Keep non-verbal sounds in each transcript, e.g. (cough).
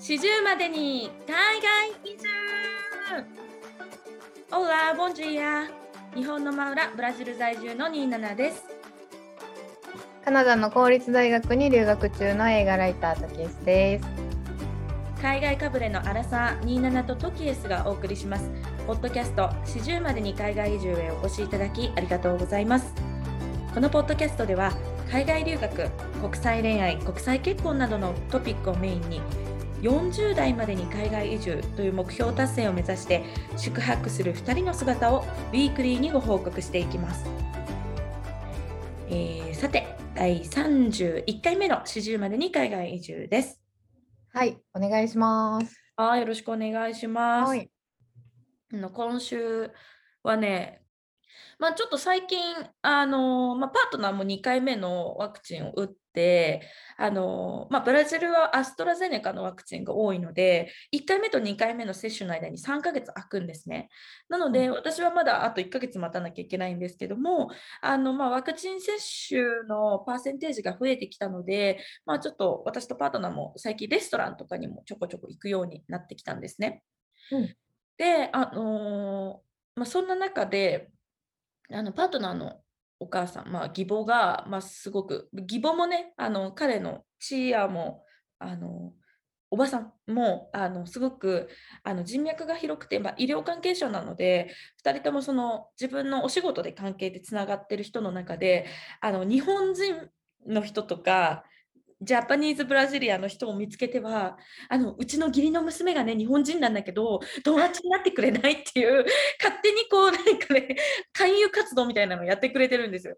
四十までに海外移住。オーラボンジーア日本の真裏ブラジル在住の27です。カナダの公立大学に留学中の映画ライタートキエスです。海外かぶれのアラサー27とトキエスがお送りします。ポッドキャスト四十までに海外移住へお越しいただきありがとうございます。このポッドキャストでは海外留学国際恋愛国際結婚などのトピックをメインに40代までに海外移住という目標達成を目指して宿泊する2人の姿をウィークリーにご報告していきます。えー、さて、第31回目の始終までに海外移住です。はい、お願いします。あよろしくお願いします。はい、今週はね、まあ、ちょっと最近、あのまあ、パートナーも2回目のワクチンを打って、あのまあ、ブラジルはアストラゼネカのワクチンが多いので、1回目と2回目の接種の間に3ヶ月空くんですね。なので、私はまだあと1ヶ月待たなきゃいけないんですけども、あのまあ、ワクチン接種のパーセンテージが増えてきたので、まあ、ちょっと私とパートナーも最近レストランとかにもちょこちょこ行くようになってきたんですね。うん、で、あのまあ、そんな中で、あのパートナーのお母さん、まあ、義母が、まあ、すごく義母もねあの彼のチアもあのおばさんもあのすごくあの人脈が広くて、まあ、医療関係者なので2人ともその自分のお仕事で関係でつながってる人の中であの日本人の人とかジャパニーズブラジリアの人を見つけてはあのうちの義理の娘がね日本人なんだけど友達になってくれないっていう勝手にこうなんかね勧誘活動みたいなのやってくれてるんですよ。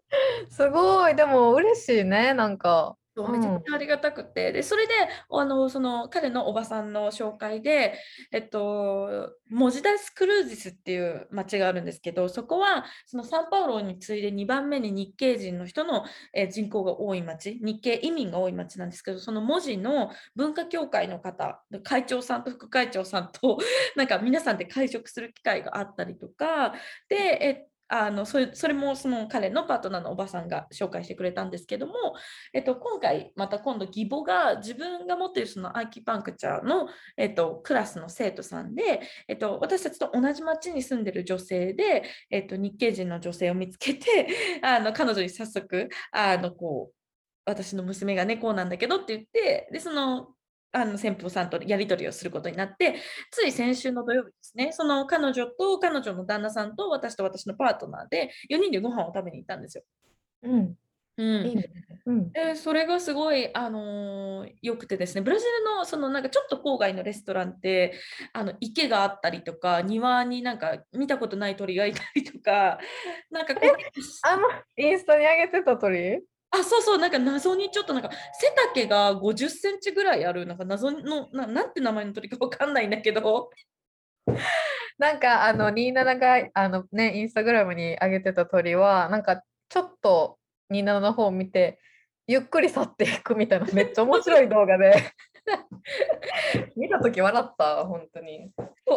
すごいでも嬉しいねなんか。そうめちゃくちゃありがたくて、うん、でそれであのその彼のおばさんの紹介で、えっと、モジダス・クルージスっていう町があるんですけどそこはそのサンパウロに次いで2番目に日系人の人の、え人口が多い町日系移民が多い町なんですけどその文字の文化協会の方会長さんと副会長さんと (laughs) なんか皆さんで会食する機会があったりとかで、えあのそれそれもその彼のパートナーのおばさんが紹介してくれたんですけども、えっと、今回また今度義母が自分が持っているそのアーキパンクチャーの、えっと、クラスの生徒さんで、えっと、私たちと同じ町に住んでる女性で、えっと、日系人の女性を見つけて (laughs) あの彼女に早速あのこう私の娘がねなんだけどって言ってでそのあの先方さんとやり取りをすることになって、つい先週の土曜日ですね、その彼女と彼女の旦那さんと私と私のパートナーで4人でご飯を食べに行ったんですよ。うん。うん、いいねうん、でそれがすごい、あのー、よくてですねブラジルのそのなんかちょっと郊外のレストランってあの池があったりとか庭になんか見たことない鳥がいたりとかなんかこうあのインスタに上げてた鳥？あ、そうそう、なんか謎にちょっとなんか背丈が50センチぐらいある、なんか謎のな、なんて名前の鳥かわかんないんだけど。(laughs) なんかあの27があのねインスタグラムに上げてた鳥はなんかちょっと27の方を見てゆっくり去っていくみたいなめっちゃ面白い動画で (laughs) 見た時笑った本当に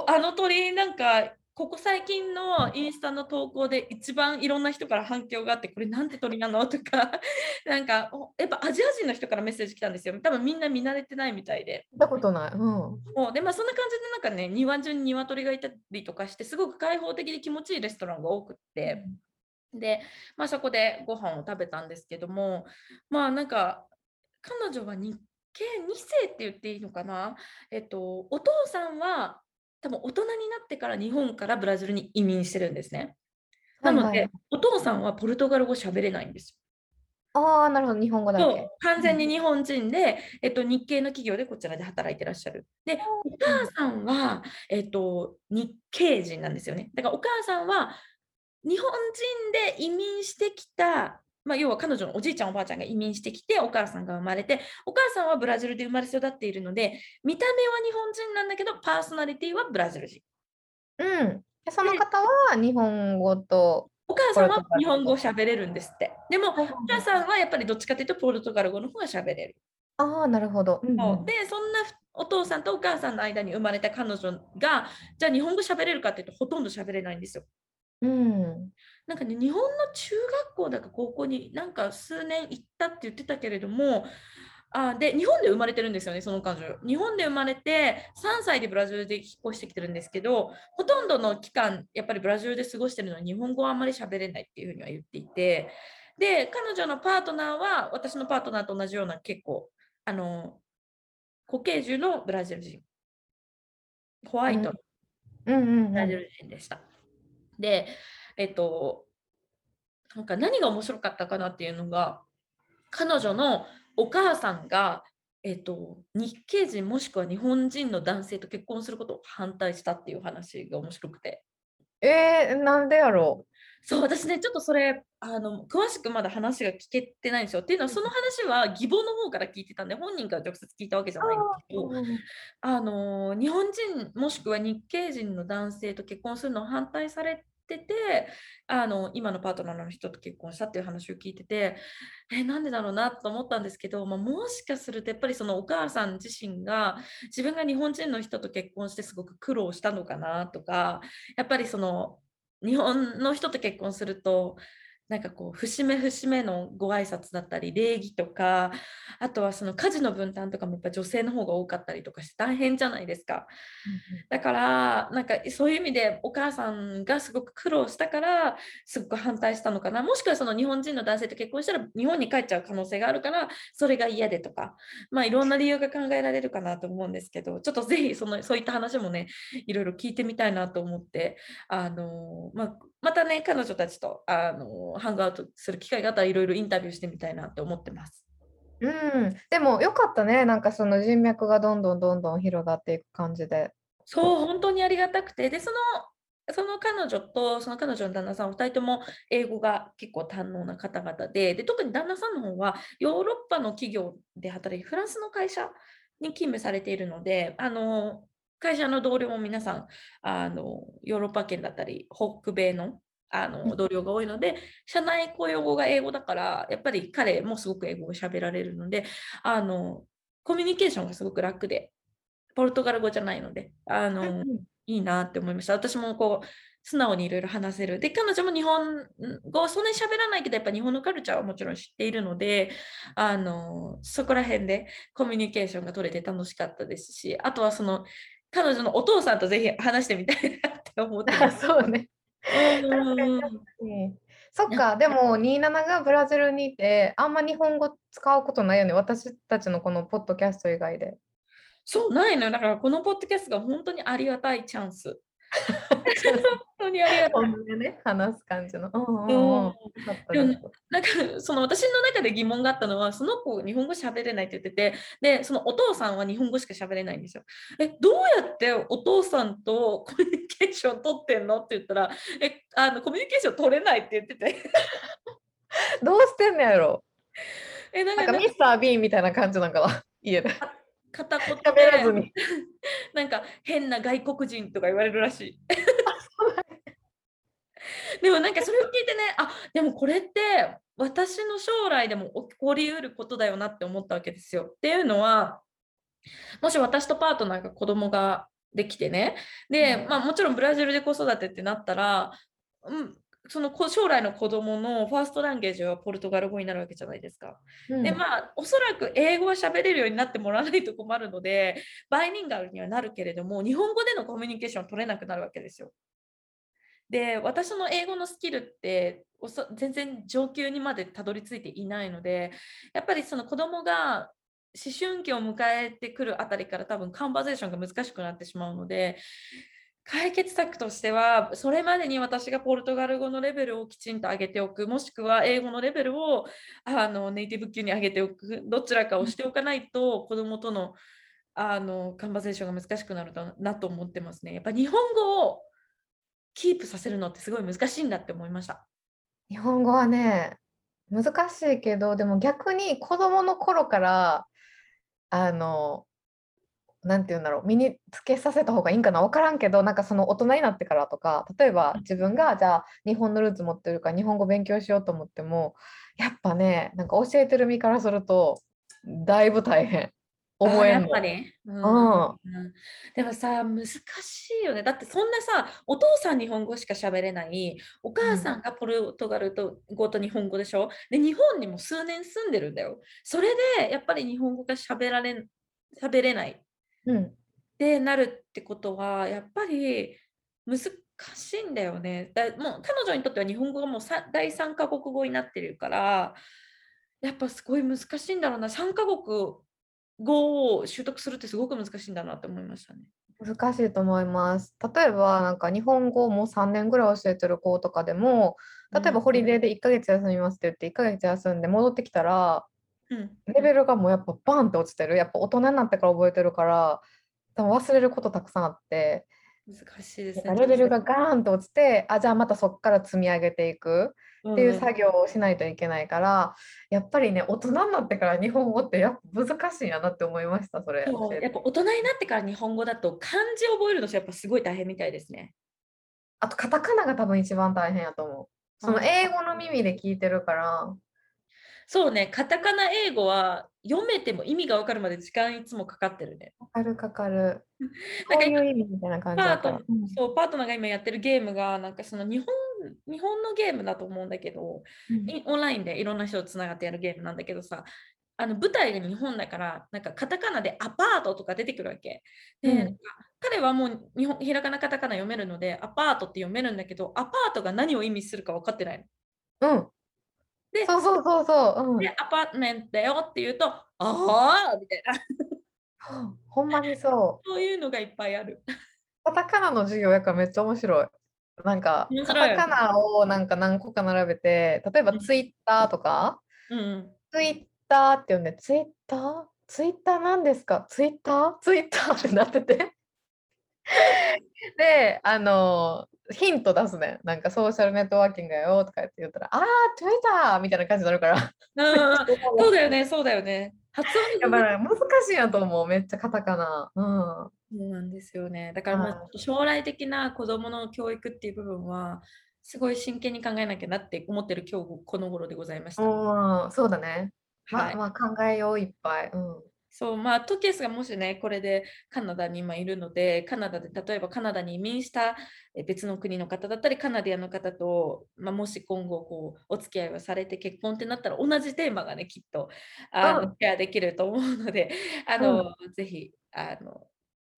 あの鳥なんかここ最近のインスタの投稿で一番いろんな人から反響があって、これなんて鳥なの？とか、(laughs) なんか、やっぱアジア人の人からメッセージ来たんですよ。多分みんな見慣れてないみたいで。見たことない。うん。もうで、まあそんな感じでなんかね、庭中に鶏がいたりとかして、すごく開放的で気持ちいいレストランが多くって。で、まあそこでご飯を食べたんですけども、まあなんか、彼女は日系2世って言っていいのかな？えっと、お父さんは多分大人になってから日本からブラジルに移民してるんですね。なので、はいはい、お父さんはポルトガル語喋れないんですよ。ああ、なるほど、日本語だけ。完全に日本人で、えっと、日系の企業でこちらで働いてらっしゃる。で、お母さんは、えっと、日系人なんですよね。だからお母さんは日本人で移民してきたまあ、要は彼女のおじいちゃんおばあちゃんが移民してきてお母さんが生まれてお母さんはブラジルで生まれ育っているので見た目は日本人なんだけどパーソナリティはブラジル人。うん、その方は日本語とお母さんは日本語を喋れるんですって。でも、お母さんはやっぱりどっちかというとポルトガル語の方が喋れる。ああ、なるほど。うんうん、で、そんなお父さんとお母さんの間に生まれた彼女が、じゃあ日本語喋れるかっていうと、ほとんど喋れないんですよ。うん、なんかね日本の中学校だか高校になんか数年行ったって言ってたけれどもあで日本で生まれてるんですよね、その彼女。日本で生まれて3歳でブラジルで引っ越してきてるんですけど、ほとんどの期間、やっぱりブラジルで過ごしてるのは日本語はあんまり喋れないっていうふうには言っていて、で、彼女のパートナーは私のパートナーと同じような結構、あの、固形種のブラジル人。ホワイトのうんうんうん。ブラジル人でした。で、えっと、なんか何が面白かったかなっていうのが、彼女のお母さんが、えっと、日系人もしくは日本人の男性と結婚することを反対したっていう話が面白くて。えー、なんでやろうそう、私ね、ちょっとそれ、あの、詳しくまだ話が聞けてないんですよ。っていうのは、その話は義母の方から聞いてたんで、本人から直接聞いたわけじゃう。ないんですけど、うんあの日本人もしくは日系人の男性と結婚するのを反対されててあの今のパートナーの人と結婚したっていう話を聞いててえなんでだろうなと思ったんですけど、まあ、もしかするとやっぱりそのお母さん自身が自分が日本人の人と結婚してすごく苦労したのかなとかやっぱりその日本の人と結婚するとなんかこう節目節目のご挨拶だったり礼儀とかあとはその家事の分担とかもやっぱ女性の方が多かったりとかして大変じゃないですか。だからなんかそういう意味でお母さんがすごく苦労したからすごく反対したのかなもしくはその日本人の男性と結婚したら日本に帰っちゃう可能性があるからそれが嫌でとかまあいろんな理由が考えられるかなと思うんですけどちょっとぜひそのそういった話もねいろいろ聞いてみたいなと思ってあの、まあ、またね彼女たちとあのハングアウトする機会があったらいろいろインタビューしてみたいなと思ってます。うん、でもよかったね。なんかその人脈がどんどんどんどん広がっていく感じで。そう、本当にありがたくて、で、その、その彼女とその彼女の旦那さん、お二人とも英語が結構堪能な方々で、で、特に旦那さんの方はヨーロッパの企業で働いて、フランスの会社に勤務されているので、あの、会社の同僚も皆さん、あの、ヨーロッパ圏だったり、北米の、あの同僚が多いので、社内雇用語が英語だから、やっぱり彼もすごく英語を喋られるので、あの、コミュニケーションがすごく楽で、ポルトガル語じゃないので、あの、いいなって思いました。私もこう、素直にいろいろ話せる。で、彼女も日本語をそんなに喋らないけど、やっぱ日本のカルチャーはもちろん知っているので、あの、そこら辺でコミュニケーションが取れて楽しかったですし、あとはその、彼女のお父さんとぜひ話してみたいなって思ってまあす。(laughs) そうね。そっか、でも27がブラジルにいて、あんま日本語使うことないよね。私たちのこのポッドキャスト以外で。そう、ないのよ。だからこのポッドキャストが本当にありがたいチャンス。本当にありがたい。本音でね、話す感じの。なんかその私の中で疑問があったのはその子日本語喋れないって言っててでそのお父さんは日本語しか喋れないんですよ。えどうやってお父さんとコミュニケーション取ってんのって言ったらえあのコミュニケーション取れないって言っててどうしてんのやろえなんかなんかミスター・ビーンみたいな感じなんかな家で。片言喋らずでに。(laughs) なんか変な外国人とか言われるらしい。(laughs) でもなんかそれを聞いてねあでもこれって私の将来でも起こりうることだよなって思ったわけですよ。っていうのはもし私とパートナーが子供ができてねで、うんまあ、もちろんブラジルで子育てってなったら、うん、その子将来の子供のファーストランゲージはポルトガル語になるわけじゃないですか。うんでまあおそらく英語は喋れるようになってもらわないと困るのでバイリンガルにはなるけれども日本語でのコミュニケーションを取れなくなるわけですよ。で私の英語のスキルっておそ全然上級にまでたどり着いていないのでやっぱりその子供が思春期を迎えてくるあたりから多分カンバゼーションが難しくなってしまうので解決策としてはそれまでに私がポルトガル語のレベルをきちんと上げておくもしくは英語のレベルをあのネイティブ級に上げておくどちらかをしておかないと子供とのあのカンバゼーションが難しくなるとなと思ってますね。やっぱ日本語をキープさせるのってすごい難しいんだって思いました。日本語はね、難しいけど、でも逆に子供の頃から、あの、なんて言うんだろう、身につけさせた方がいいんかな、分からんけど、なんかその大人になってからとか、例えば自分がじゃあ日本のルーツ持ってるから日本語勉強しようと思っても、やっぱね、なんか教えてる身からすると、だいぶ大変。覚えやっぱ。り、うんうんうんでもさ難しいよね。だってそんなさお父さん日本語しか喋れないお母さんがポルトガルと語と日本語でしょ？で日本にも数年住んでるんだよ。それでやっぱり日本語が喋られん喋れないうん。ってなるってことはやっぱり難しいんだよね。だもう彼女にとっては日本語がもうさ第3カ国語になってるからやっぱすごい難しいんだろうな3カ国語を習得するってすごく難しいんだなって思いましたね。難しいと思います。例えば、なんか日本語をもう3年ぐらい教えてる子とかでも、例えばうんホリデーで1ヶ月休みますって言って、1ヶ月休んで戻ってきたら、うん、レベルがもうやっぱバンって落ちてる。やっぱ大人になってから覚えてるから、多分忘れることたくさんあって、難しいですね。レベルがガーンと落ちて、あ、じゃあまたそこから積み上げていくっていう作業をしないといけないから、やっぱりね、大人になってから日本語ってやっぱ難しいんやなって思いました、それ。やっぱ大人になってから日本語だと漢字を覚えるのやっぱすごい大変みたいですね。あとカタカナが多分一番大変やと思う。その英語の耳で聞いてるから、そうね、カタカナ英語は読めても意味がわかるまで時間いつもかかってるね。かかるかかる。(laughs) なんかこういう意味みたいな感じパートだから。うんそうパートナーが今やってるゲームがなんかその日本日本のゲームだと思うんだけど、うんいオンラインでいろんな人とつながってやるゲームなんだけどさあの舞台が日本だからなんかカタカナでアパートとか出てくるわけで、うん彼はもう日本ひらがなカタカナ読めるのでアパートって読めるんだけどアパートが何を意味するか分かってないのうん。でそうそうそうそう。うん。でアパートメントだよって言うとああみたいな。(laughs) ほんまにそう。そういうのがいっぱいある。カタカナの授業やからめっちゃ面白い。なんかカタカナをなんか何個か並べて、例えばうん。ツイッターとか、うんうん。ツイッターって呼んで、ツイッター？ツイッターなんですか？ツイッター？ツイッターってなってて。で、あの、ヒント出すね。なんかソーシャルネットワーキングやよとか言って言ったら、あー、ツイッターみたいな感じになるから。(laughs) そうだよねそうだよね発音がやっぱり難しいやと思う、めっちゃカタカナ。うん。そうなんですよね。だからもうはいちょっと将来的な子どもの教育っていう部分はすごい真剣に考えなきゃなって思ってる今日この頃でございました。うん、そうだね。まはいまあ考えよういっぱい。うん。そうまあトキエスがもしねこれでカナダに今いるのでカナダで例えばカナダに移民したえ別の国の方だったりカナディアンの方と、まあ、もし今後こうお付き合いをされて結婚ってなったら同じテーマがねきっとあうんのシェアできると思うのであの、ぜひあのこ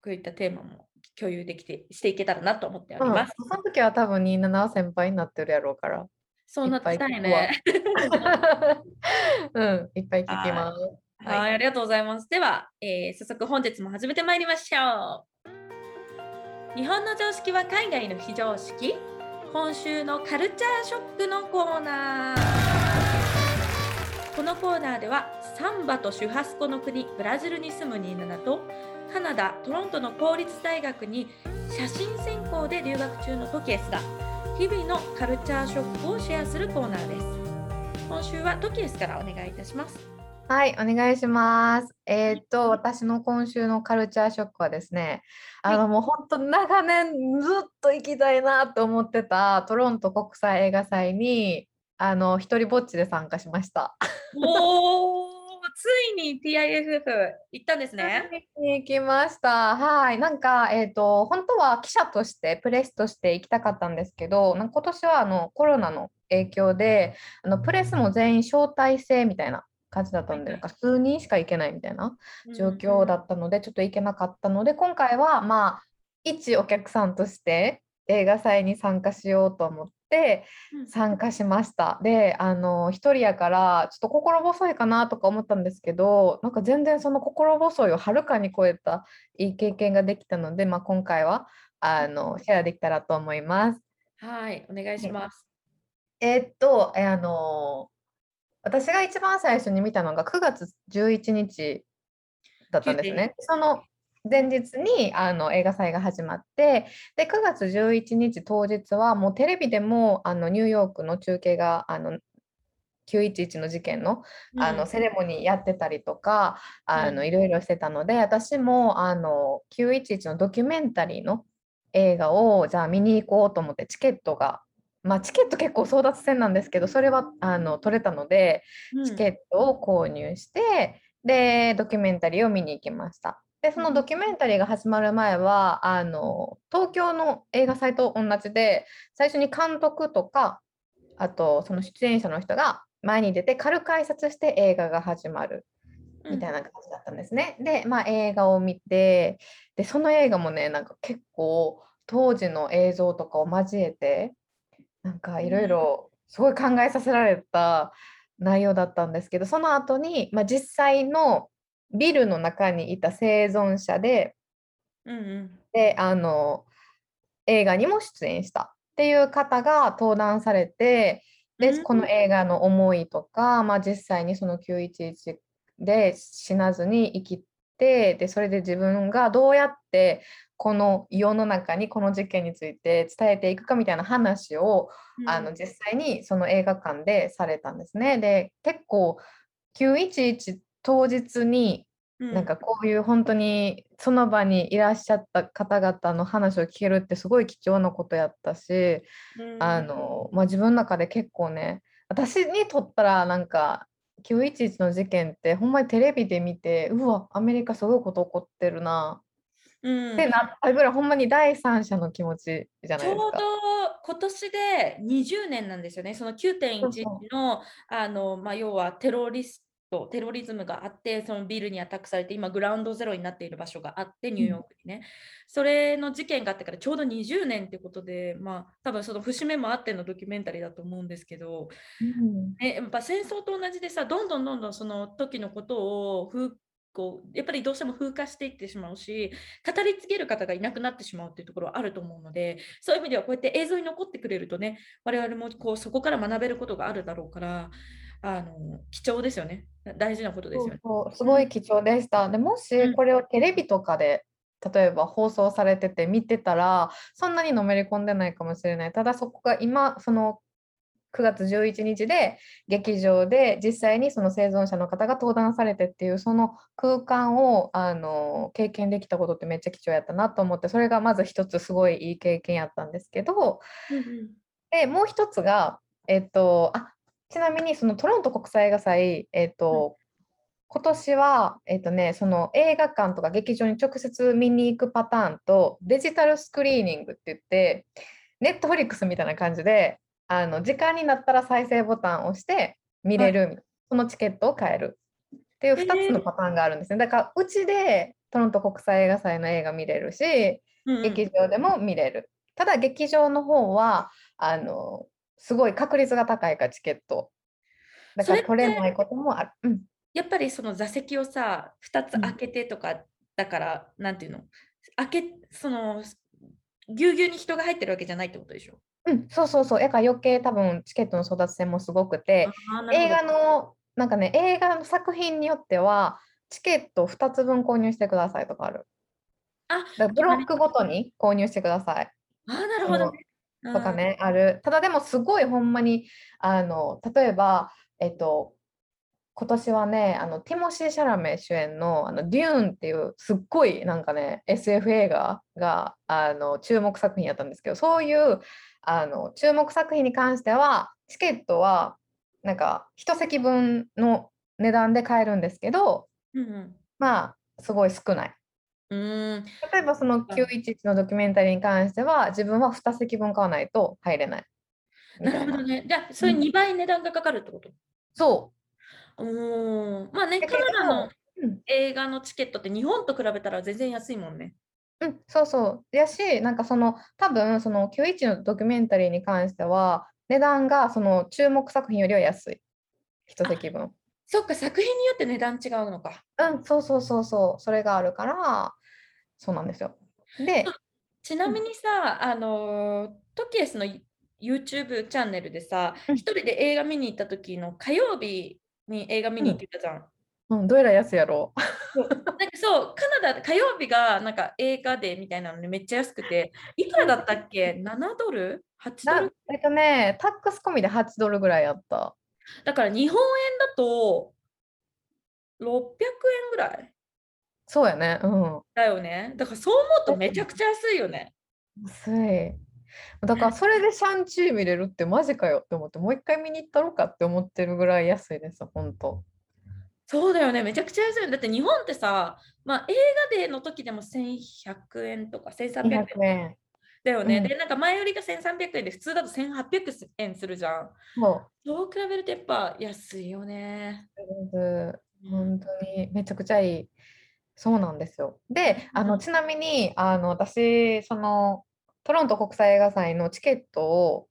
ういったテーマも共有できてしていけたらなと思っておうん、ります。その時は多分27は先輩になってるやろうから。そうなってたいね。(laughs) うん、いっぱい聞きます。はい、はいありがとうございます。では、えー早速本日も始めてまいりましょう。日本の常識は海外の非常識今週のカルチャーショックのコーナー。このコーナーではサンバとシュハスコの国ブラジルに住むニーナナとカナダ・トロントの公立大学に写真専攻で留学中のトキエスが日々のカルチャーショックをシェアするコーナーです。今週はトキエスからお願いいたします。はい、お願いします。えーっと、私の今週のカルチャーショックはですね、あの、もう本当長年ずっと行きたいなと思ってたトロント国際映画祭に、あの、一人ぼっちで参加しました。おーついに TIFF 行ったんですね。に行きました。はい。なんか、えっと、本当は記者として、プレスとして行きたかったんですけど、なんか今年はあのコロナの影響で、あのプレスも全員招待制みたいな感じだったので、ないんか数人しか行けないみたいな状況だったので、ちょっと行けなかったので、今回は、まあ、一お客さんとして映画祭に参加しようと思って、うん参加しました。で、あの、一人やから、ちょっと心細いかなとか思ったんですけど、なんか全然その心細いをはるかに超えたいい経験ができたので、まあ、今回は、あの、シェアできたらと思います。はい、お願いします。えーっと、えーあの私が一番最初に見たのが9月11日だったんですね。その前日にあの映画祭が始まって、で9月11日当日はもうテレビでもあのニューヨークの中継があの911の事件のあのセレモニーやってたりとか、あうんのいろいろしてたので、私もあの911のドキュメンタリーの映画をじゃあ見に行こうと思ってチケットが、まあ、チケット結構争奪戦なんですけどそれはあの取れたのでうんチケットを購入して、でドキュメンタリーを見に行きました。でそのドキュメンタリーが始まる前はあの東京の映画祭と同じで最初に監督とかあとその出演者の人が前に出て軽く挨拶して映画が始まるみたいな感じだったんですね。で、まあ、映画を見てでその映画もねなんか結構当時の映像とかを交えてなんかいろいろすごい考えさせられた内容だったんですけどその後に、まあ、実際のビルの中にいた生存者でうんうん。であの映画にも出演したっていう方が登壇されてでうんこの映画の思いとか、まあ、実際にその911で死なずに生きてでそれで自分がどうやってこの世の中にこの事件について伝えていくかみたいな話をあの実際にその映画館でされたんですね。で結構911当日にうん。なんかこういう本当にその場にいらっしゃった方々の話を聞けるってすごい貴重なことやったし、うん。あのまあ、自分の中で結構ね私にとったらなんか911の事件ってほんまにテレビで見てうわアメリカすごいこと起こってるなうんってなったぐらいほんまに第三者の気持ちじゃないちょうどですか。今年で20年なんですよね。その9.11そうのあの、まあ、要はテロリスト、テロリズムがあって、そのビルにアタックされて、今グラウンドゼロになっている場所があって、ニューヨークにね。それの事件があってからちょうど20年ってことで、まあ、多分その節目もあってのドキュメンタリーだと思うんですけど、うんね、やっぱ戦争と同じでさ、どんどんどんどんその時のことを風こうやっぱりどうしても風化していってしまうし、語り継げる方がいなくなってしまうっていうところはあると思うので、そういう意味ではこうやって映像に残ってくれるとね、我々もこうそこから学べることがあるだろうから、あの貴重ですよね。大事なことですよね。すごい貴重でした。でもうんしこれをテレビとかで例えば放送されてて見てたらそんなにのめり込んでないかもしれない。ただそこが今その9月11日で劇場で実際にその生存者の方が登壇されてっていうその空間をあの経験できたことってめっちゃ貴重やったなと思ってそれがまず一つすごいいい経験やったんですけどうんうん。でもう一つがえっとあちなみにそのトロント国際映画祭えっと今年は、えっとね、その映画館とか劇場に直接見に行くパターンとデジタルスクリーニングって言ってネットフリックスみたいな感じであの時間になったら再生ボタンを押して見れる、そのチケットを買えるっていうへ2つのーパターンがあるんですね。だからうちでトロント国際映画祭の映画見れるしうんうん劇場でも見れる。ただ劇場の方はあのすごい確率が高いからチケット。だから取れないこともある。うんやっぱりその座席をさ、2つうん開けてとかだから、なんていうの？開け、その、ぎゅうぎゅうに人が入ってるわけじゃないってことでしょ？うん、そうそうそう。だから余計多分チケットの争奪戦もすごくて、映画の、なんかね、映画の作品によっては、チケット2つ分購入してくださいとかある。あ、ブロックごとに購入してくださいあーなるほどね。とかね、ある。ただでもすごいほんまに、あの、例えば、えっと、今年はね、あのティモシー・シャラメ主演の「あのデューン」っていうすっごいなんかね SF 映画があの注目作品やったんですけどそういうあの注目作品に関してはチケットはなんか一席分の値段で買えるんですけどうんうん。まあすごい少ない。うーん、例えばその911のドキュメンタリーに関しては自分は2席分買わないと入れない。みな。な。るほどね。じゃあ、それうん。2倍値段がかかるってこと？そうまあね、だけどカナダのうん映画のチケットって日本と比べたら全然安いもんね。うん、そうそう。やし、なんかその、多分その911のドキュメンタリーに関しては、値段がその注目作品よりは安い。一席分。そっか、作品によって値段違うのか。うん、そうそうそうそう。それがあるから、そうなんですよ。で、ちなみにさ、あのートキエスの YouTube チャンネルでさ、うん一人で映画見に行った時の火曜日に映画見に行ってたじゃん。うん、どえらい安いやろ。そうなんかそう、カナダ火曜日がなんか映画でみたいなのでめっちゃ安くて、いくらだったっけ？$7 ドル ?8 ドなルえっとね、タックス込みで8ドルぐらいやった。だから日本円だと600円ぐらい？そうやね。うん。だよね。だからそう思うとめちゃくちゃ安いよね。安い。だからそれでシャンチー見れるってマジかよって思って、もう一回見に行ったろかって思ってるぐらい安いです、本当。そうだよね、めちゃくちゃ安いよ。だって日本ってさ、まあ、映画デーの時でも1100円とか1300 200円円。だよね。うんで、なんか前売りが1300円で、普通だと1800円するじゃん。そう。比べるとやっぱ安いよね。本当にめちゃくちゃいい。そうなんですよ。で、あのちなみにあの私そのトロント国際映画祭のチケットを、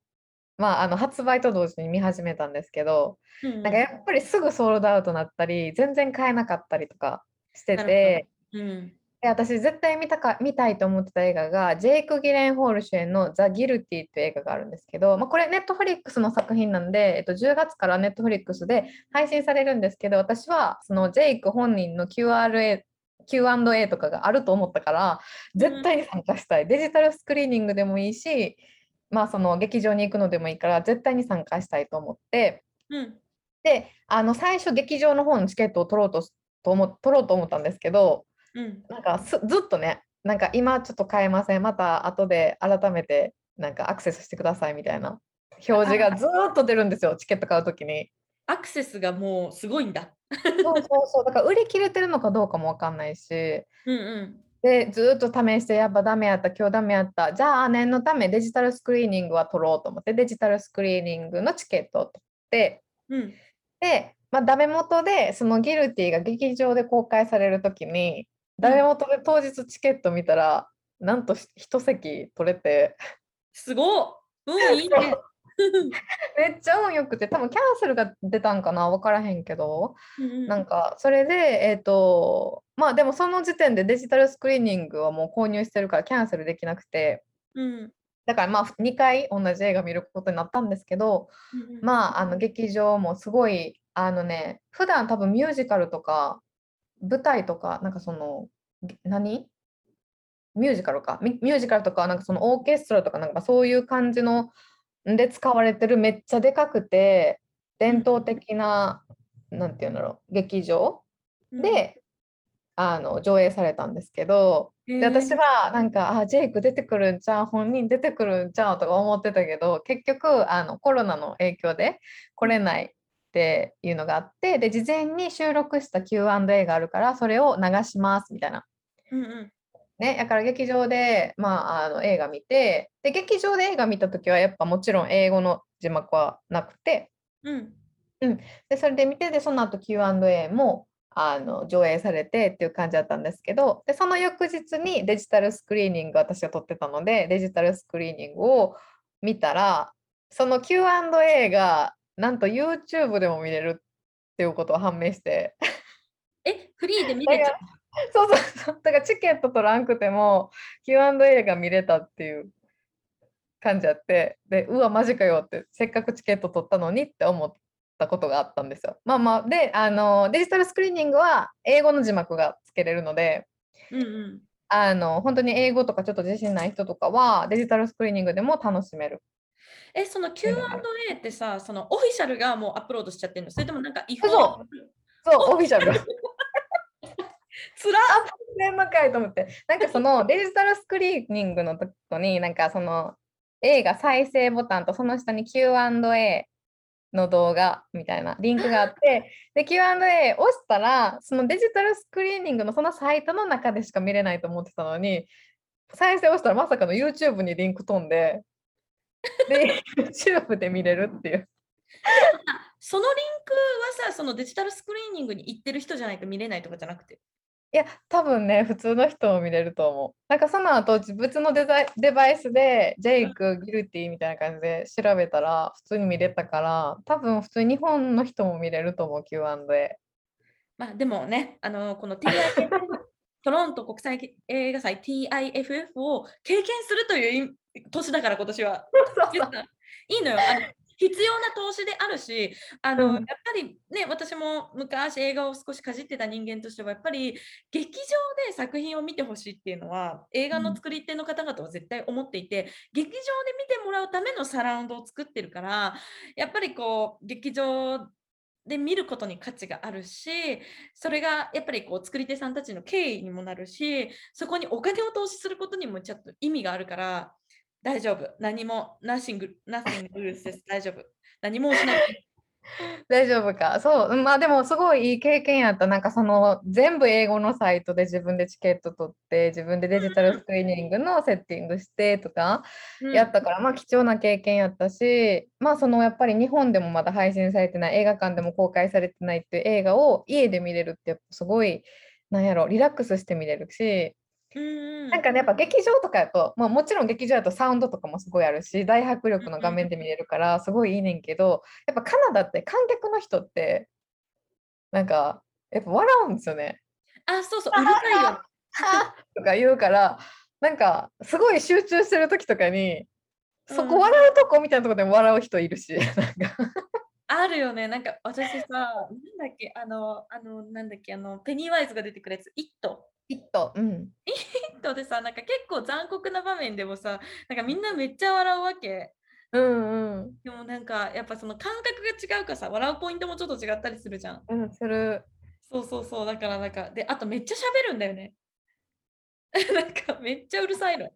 まあ、あの発売と同時に見始めたんですけど、うんなんかやっぱりすぐソールドアウトになったり全然買えなかったりとかしてて。うん。で私絶対見たか見たいと思ってた映画がジェイク・ギレンホール主演の「ザ・ギルティ」っていう映画があるんですけど、まあ、これネットフリックスの作品なんで、えっと、10月からネットフリックスで配信されるんですけど私はそのジェイク本人の QRA Q&A とかがあると思ったから絶対に参加したい、デジタルスクリーニングでもいいし、まあ、その劇場に行くのでもいいから絶対に参加したいと思ってうん。であの最初劇場の方のチケットを取ろうとと思取ろうと思ったんですけどうん。なんかすずっとね、なんか今ちょっと買えません、また後で改めてなんかアクセスしてくださいみたいな表示がずーっと出るんですよ、チケット買うときに。アクセスがもうすごいんだ。そうそうそう、だから売り切れてるのかどうかもわかんないし、うんうん。で、ずーっと試して、やっぱダメやった、今日ダメやった、じゃあ念のためデジタルスクリーニングは取ろうと思って、デジタルスクリーニングのチケットを取って、うん。で、まあ、ダメ元でそのギルティが劇場で公開されるときに、ダメ元で当日チケット見たら、なんとし一席取れて、すごっうん、いいね。(laughs) (laughs) めっちゃ運よくて、多分キャンセルが出たんかな、分からへんけど、うんなんかそれで、えっ、と、まあでもその時点でデジタルスクリーニングはもう購入してるからキャンセルできなくて、うん。だからまあ2回同じ映画見ることになったんですけど、うんまああの劇場もすごい、あのね、普段多分ミュージカルとか舞台とか、なんかその、げ何？ミュージカルか。ミミュージカルとか、なんかそのオーケストラとか、なんかそういう感じのんで使われてるめっちゃでかくて、伝統的な、なんていうんだろう、劇場うん、で、あの上映されたんですけど、で私はなんかあジェイク出てくるんちゃう本人出てくるんちゃうとか思ってたけど結局あのコロナの影響で来れないっていうのがあってで事前に収録した Q&A があるからそれを流しますみたいな。うんうんね、だから劇場で、まあ、あの映画見てで劇場で映画見た時はやっぱもちろん英語の字幕はなくて。うん。でそれで見てでその後 Q&A もあの上映されてっていう感じだったんですけどでその翌日にデジタルスクリーニング私が撮ってたのでデジタルスクリーニングを見たらその Q&A がなんと YouTube でも見れるっていうことが判明して。え、フリーで見れちゃう (laughs) そうそうそうだからチケット取らんくても Q&A が見れたっていう感じやってでうわマジかよってせっかくチケット取ったのにって思ったことがあったんですよ。まあまあであのデジタルスクリーニングは英語の字幕がつけれるのでうんうん。あの本当に英語とかちょっと自信ない人とかはデジタルスクリーニングでも楽しめる。え、その Q&A ってさ、そのオフィシャルがもうアップロードしちゃってるの？それともなんか違法？そうそうオフィシャル。(laughs) つら年の回と思ってなんかその (laughs) デジタルスクリーニングのとこになんかその映画再生ボタンとその下に Q&A の動画みたいなリンクがあって (laughs) で Q&A 押したらそのデジタルスクリーニングのそのサイトの中でしか見れないと思ってたのに再生押したらまさかの YouTube にリンク飛んでで (laughs) YouTube で見れるっていうそのリンクはさ、そのデジタルスクリーニングに行ってる人じゃないと見れないとかじゃなくて？いや、多分ね、普通の人も見れると思う。なんかその後、別のデザイデバイスで、ジェイク、ギルティみたいな感じで調べたら、普通に見れたから、多分普通に日本の人も見れると思う、Q&A。まあでもね、あのこの TIFF (laughs) トロント国際映画祭 TIFF を経験するというい年だから今年は。いいのよあの。必要な投資であるしあの、うん。やっぱりね私も昔映画を少しかじってた人間としてはやっぱり劇場で作品を見てほしいっていうのは映画の作り手の方々は絶対思っていて、劇場で見てもらうためのサラウンドを作ってるからやっぱりこう劇場で見ることに価値があるしそれがやっぱりこう作り手さんたちの敬意にもなるしそこにお金を投資することにもちょっと意味があるから大丈夫何も nothing, nothing loses 大丈夫何もしない (laughs) 大丈夫か。そう。まあでもすごいいい経験やった。なんかその全部英語のサイトで自分でチケット取って自分でデジタルスクリーニングのセッティングしてとかやったから、まあ貴重な経験やったし、まあそのやっぱり日本でもまだ配信されてない映画館でも公開されてないっていう映画を家で見れるってすごいなんやろリラックスして見れるし、うんなんかねやっぱ劇場とかやと、まあ、もちろん劇場やとサウンドとかもすごいあるし大迫力の画面で見れるからすごいいいねんけどやっぱカナダって観客の人ってなんかやっぱ笑うんですよね。あ、そうそう、うるさいよ。はとか言うからなんかすごい集中してる時とかにそこ笑うとこみたいなとこでも笑う人いるしなんかあるよね。なんか私さ、なんだっけ、あの、あの、なんだっけ、あの、ペニーワイズが出てくるやつ、イット。きっと、うん、イットでさ、なんか結構残酷な場面でもさ、なんかみんなめっちゃ笑うわけ。うんうんでもなんかやっぱその感覚が違うからさ、笑うポイントもちょっと違ったりするじゃん。うんするそうそうそう、だからなんか、で、あとめっちゃ喋るんだよね。(laughs) なんかめっちゃうるさいの。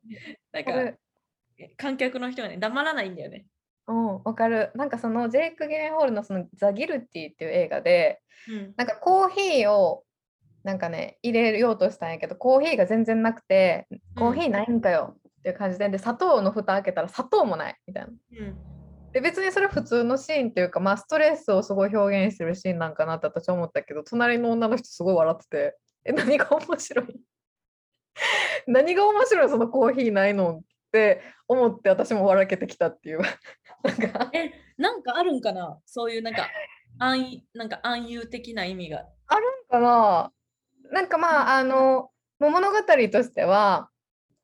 なんか観客の人がね、黙らないんだよね。うんわかるなんかそのジェイク・ギレンホールのその「ザ・ギルティ」っていう映画でうん。なんかコーヒーをなんかね入れようとしたんやけどコーヒーが全然なくてコーヒーないんかよっていう感じでで砂糖の蓋開けたら砂糖もないみたいな。うん。で別にそれ普通のシーンっていうかまあストレスをすごい表現してるシーンなんかなって私は思ったけど隣の女の人すごい笑っててえ何が面白い？(laughs) 何が面白い？そのコーヒーないのって思って私も笑けてきたっていう (laughs) なんかえ、なんかあるんかな？そういうなんか暗なんか暗喩的な意味が。あるんかな？なんかまああの物語としては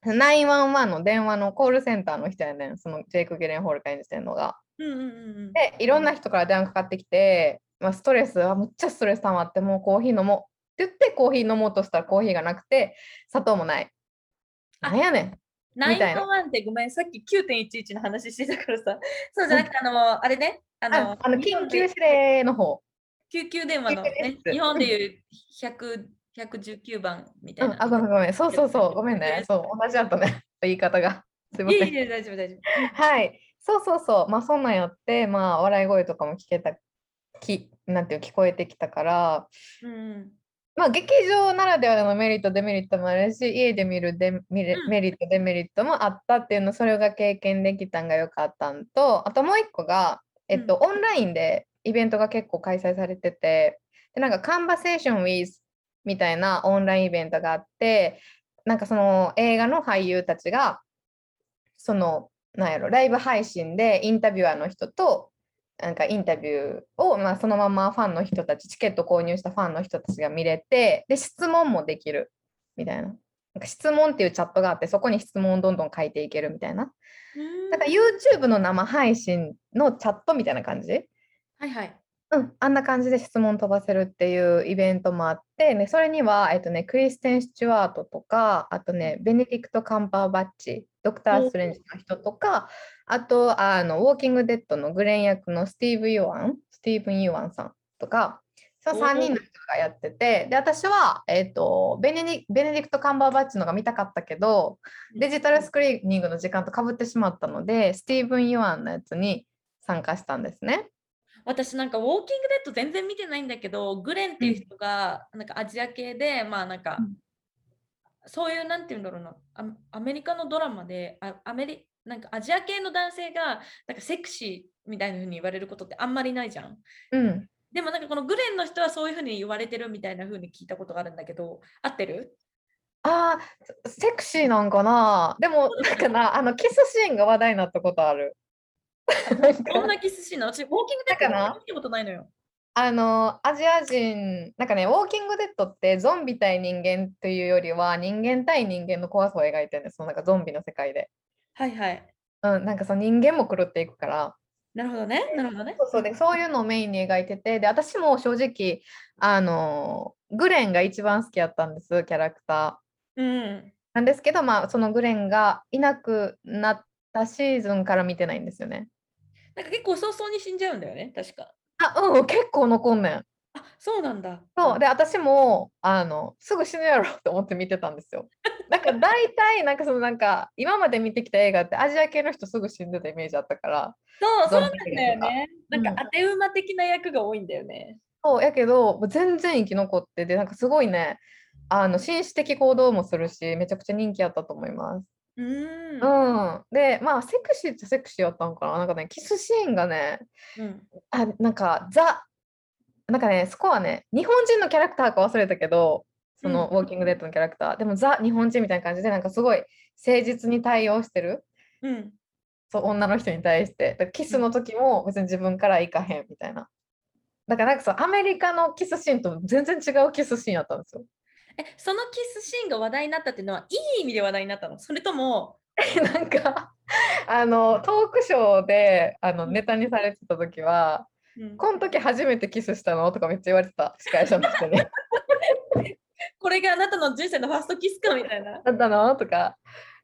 911の電話のコールセンターの人やねんそのジェイク・ゲレンホールが演じてるのが。うんうんうんうん。でいろんな人から電話かかってきて、まあ、ストレスはむっちゃストレス溜まってもうコーヒー飲もうって言ってコーヒー飲もうとしたらコーヒーがなくて砂糖もない。あなんやねん。みたいな911ってごめん、さっき9.11の話してたからさ。(laughs) そうじゃなくて、あの、あれね、ああの、あの緊急指令の方。救急電話の、ね日本でいう100 119番みたいな。うん、あ、ごめんごめん。そうそうそう。ごめんね。そう、同じだったね。(laughs) 言い方が。すいません。いえいえ、大丈夫、大丈夫。はい。そうそうそう。まあそんなんやって、まあ笑い声とかも聞けた、きなんていう聞こえてきたから、うん。まあ劇場ならではのメリット、デメリットもあるし、家で見るデメリット、デメリットもあったっていうの、それが経験できたんがよかったんと、あともう一個が、えっと、オンラインでイベントが結構開催されてて、で、なんか、カンバセーション with みたいなオンラインイベントがあって、なんかその映画の俳優たちが、その、なんやろ、ライブ配信でインタビュアーの人と、なんかインタビューを、まあ、そのままファンの人たち、チケット購入したファンの人たちが見れて、で、質問もできるみたいな。なんか質問っていうチャットがあって、そこに質問をどんどん書いていけるみたいな。だから YouTube の生配信のチャットみたいな感じ？はいはい。うん、あんな感じで質問飛ばせるっていうイベントもあって、ね、それには、えっとね、クリステン・スチュワートとか、あとね、ベネディクト・カンパーバッチ、ドクター・ストレンジの人とか、あと、あの、ウォーキング・デッドのグレン役のスティーブ・ユワン、スティーブン・ユワンさんとか、そのおー。3人の人がやってて、で、私は、えっと、ベネディベネディクト・カンバーバッチのが見たかったけど、デジタルスクリーニングの時間とかぶってしまったので、スティーブン・ユワンのやつに参加したんですね。私なんかウォーキングデッド全然見てないんだけど、グレンっていう人がなんかアジア系で、まあなんか、うん。そういうなんて言うんだろうな、アアメリカのドラマで、あアメリなんかアジア系の男性がなんかセクシーみたいな風に言われることってあんまりないじゃん。うん。でもなんかこのグレンの人はそういう風に言われてるみたいな風に聞いたことがあるんだけど、合ってる？ああ、セクシーなんかな？でも、なんかな、あの、キスシーンが話題になったことある。(laughs) どんなキスシーンなの？私、ウォーキングデッドだから見たことないのよ。あの、アジア人、なんかね、ウォーキングデッドってゾンビ対人間というよりは、人間対人間の怖さを描いてるんです。そのなんかゾンビの世界で。はいはい。うん、なんかその人間も狂っていくから。なるほどね。なるほどね。そうそうで、そういうのをメインに描いてて、で、私も正直、あの、グレンが一番好きやったんです、キャラクター。うん。なんですけど、まあ、そのグレンがいなくなったシーズンから見てないんですよね。なんか結構早々に死んじゃうんだよね、確か。あ、うん、結構残んねん。あそうなんだ。そうで私もあのすぐ死ぬやろって思って見てたんですよ。(laughs) なんか (laughs) 大体なんかそのなんか今まで見てきた映画ってアジア系の人すぐ死んでたイメージあったからそう、そうなんだよね。なんかうん当て馬的な役が多いんだよね。そうやけどもう全然生き残ってでなんかすごいねあの紳士的行動もするしめちゃくちゃ人気あったと思います。うーん。うん、でまあセクシーっちゃセクシーやったんかななんかねキスシーンがねうん。あなんかザなんかねそこはね日本人のキャラクターか忘れたけどその、うウォーキングデッドのキャラクター。でもザ日本人みたいな感じでなんかすごい誠実に対応してる。うん。そう女の人に対して。キスの時も別に自分から行かへんみたいな。だからなんかそうアメリカのキスシーンと全然違うキスシーンやったんですよ。え、そのキスシーンが話題になったっていうのは、いい意味で話題になったの？それとも、なんかあのトークショーであのうん。ネタにされてた時はうんこの時初めてキスしたの？とかめっちゃ言われてた。司会者の人に。(laughs) これがあなたの人生のファーストキスかみたいな。だったの？とか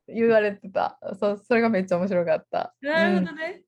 言われてた。そうそれがめっちゃ面白かった。なるうんほどね。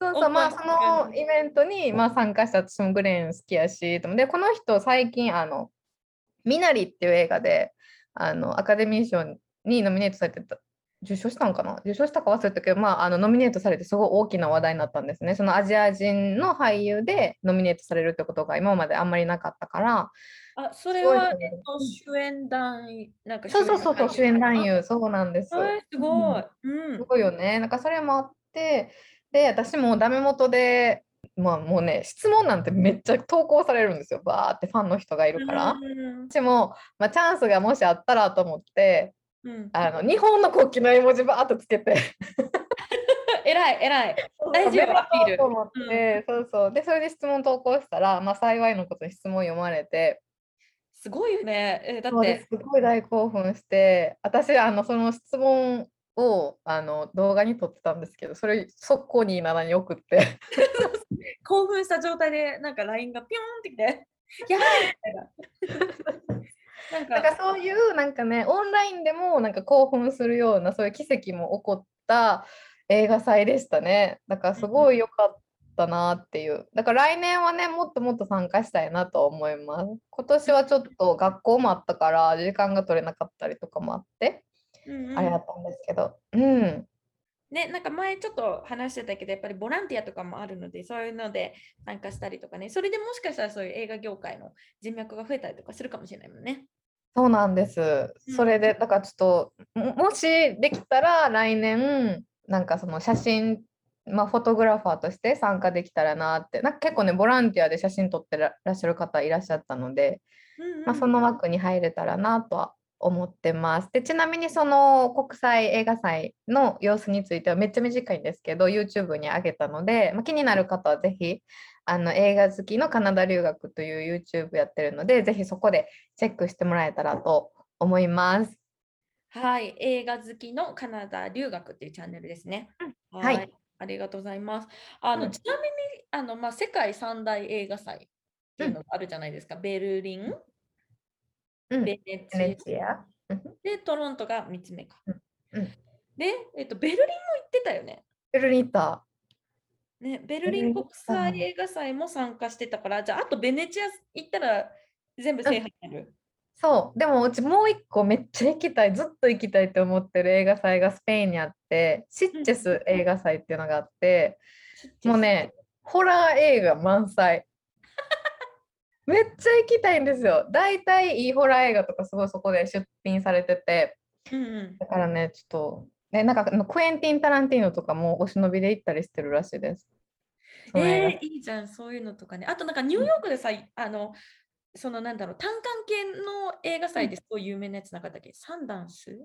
そうオープンそうまあそのイベントに、まあ、参加した私もグレーン好きやしでこの人最近あの「ミナリ」っていう映画であのアカデミー賞にノミネートされてた受賞したのかな？受賞したか忘れたけど、まあ、あのノミネートされてすごい大きな話題になったんですねそのアジア人の俳優でノミネートされるってことが今まであんまりなかったからあ、それは、えっと、主演男、なんかそうそうそうそう主演男優。優そうなんです。はい、すごい。うんす。ごいよね。なんかそれもあって、で、私もダメ元で、まあもうね、質問なんてめっちゃ投稿されるんですよ。バーってファンの人がいるから。うん私も、まあ、チャンスがもしあったらと思って、うん、あの日本の国旗の絵文字バーっとつけて、(laughs) えらい、えらい。大丈夫アピールと思って、そうそう。で、それで質問投稿したら、まあ幸いのことに質問読まれて、すごいよね。えだって、す。ごい大興奮して、私、あのその質問をあの動画に撮ってたんですけど、それ速攻に7に送って、(laughs) 興奮した状態で、なんか LINE がピョーンってきて、やばいみたいな。なんかそういうなんかね、オンラインでもなんか興奮するような、そういう奇跡も起こった映画祭でしたね。だからすごい良かったなっていう。だから来年はね、もっともっと参加したいなと思います。今年はちょっと学校もあったから、時間が取れなかったりとかもあって、うんうんあれだったんですけど、うん。ね、なんか前ちょっと話してたけど、やっぱりボランティアとかもあるので、そういうので参加したりとかね、それでもしかしたらそういう映画業界の人脈が増えたりとかするかもしれないもんね。そうなんです。うん。それで、だからちょっと、ももしできたら来年、なんかその写真、まあ、フォトグラファーとして参加できたらなって、なんか結構ね、ボランティアで写真撮ってららっしゃる方いらっしゃったので、うんうんまあ、その枠に入れたらなとは思ってます。で、ちなみにその国際映画祭の様子についてはめっちゃ短いんですけど、YouTube に上げたので、まあ、気になる方はぜひ、あの映画好きのカナダ留学という YouTube やってるので、ぜひそこでチェックしてもらえたらと思います。はい、映画好きのカナダ留学っていうチャンネルですね。んはいありがとうございます。あの、うんちなみにあの、まあ、世界三大映画祭っていうのがあるじゃないですか。ベルリン、うん、ベネチア。うんで、トロントが3つ目か。うんで、えっと、ベルリンも行ってたよね。ベルリン行った。ね、ベルリン国際映画祭も参加してたから、じゃあ、あとベネチア行ったら全部制覇になる。そう、でもうちもう一個めっちゃ行きたい、ずっと行きたいって思ってる映画祭がスペインにあって、シッチェス映画祭っていうのがあって、もうね、ホラー映画満載。めっちゃ行きたいんですよ。大体いいホラー映画とかすごいそこで出品されてて、うんうん、だからね、ちょっと、ね、なんかあのクエンティン・タランティーノとかもお忍びで行ったりしてるらしいです。えー、いいじゃん、そういうのとかね。あとなんかニューヨークでさ、あの、そのなんだろう、単管系の映画祭ですごい有名なやつなかったっけ？サンダンス？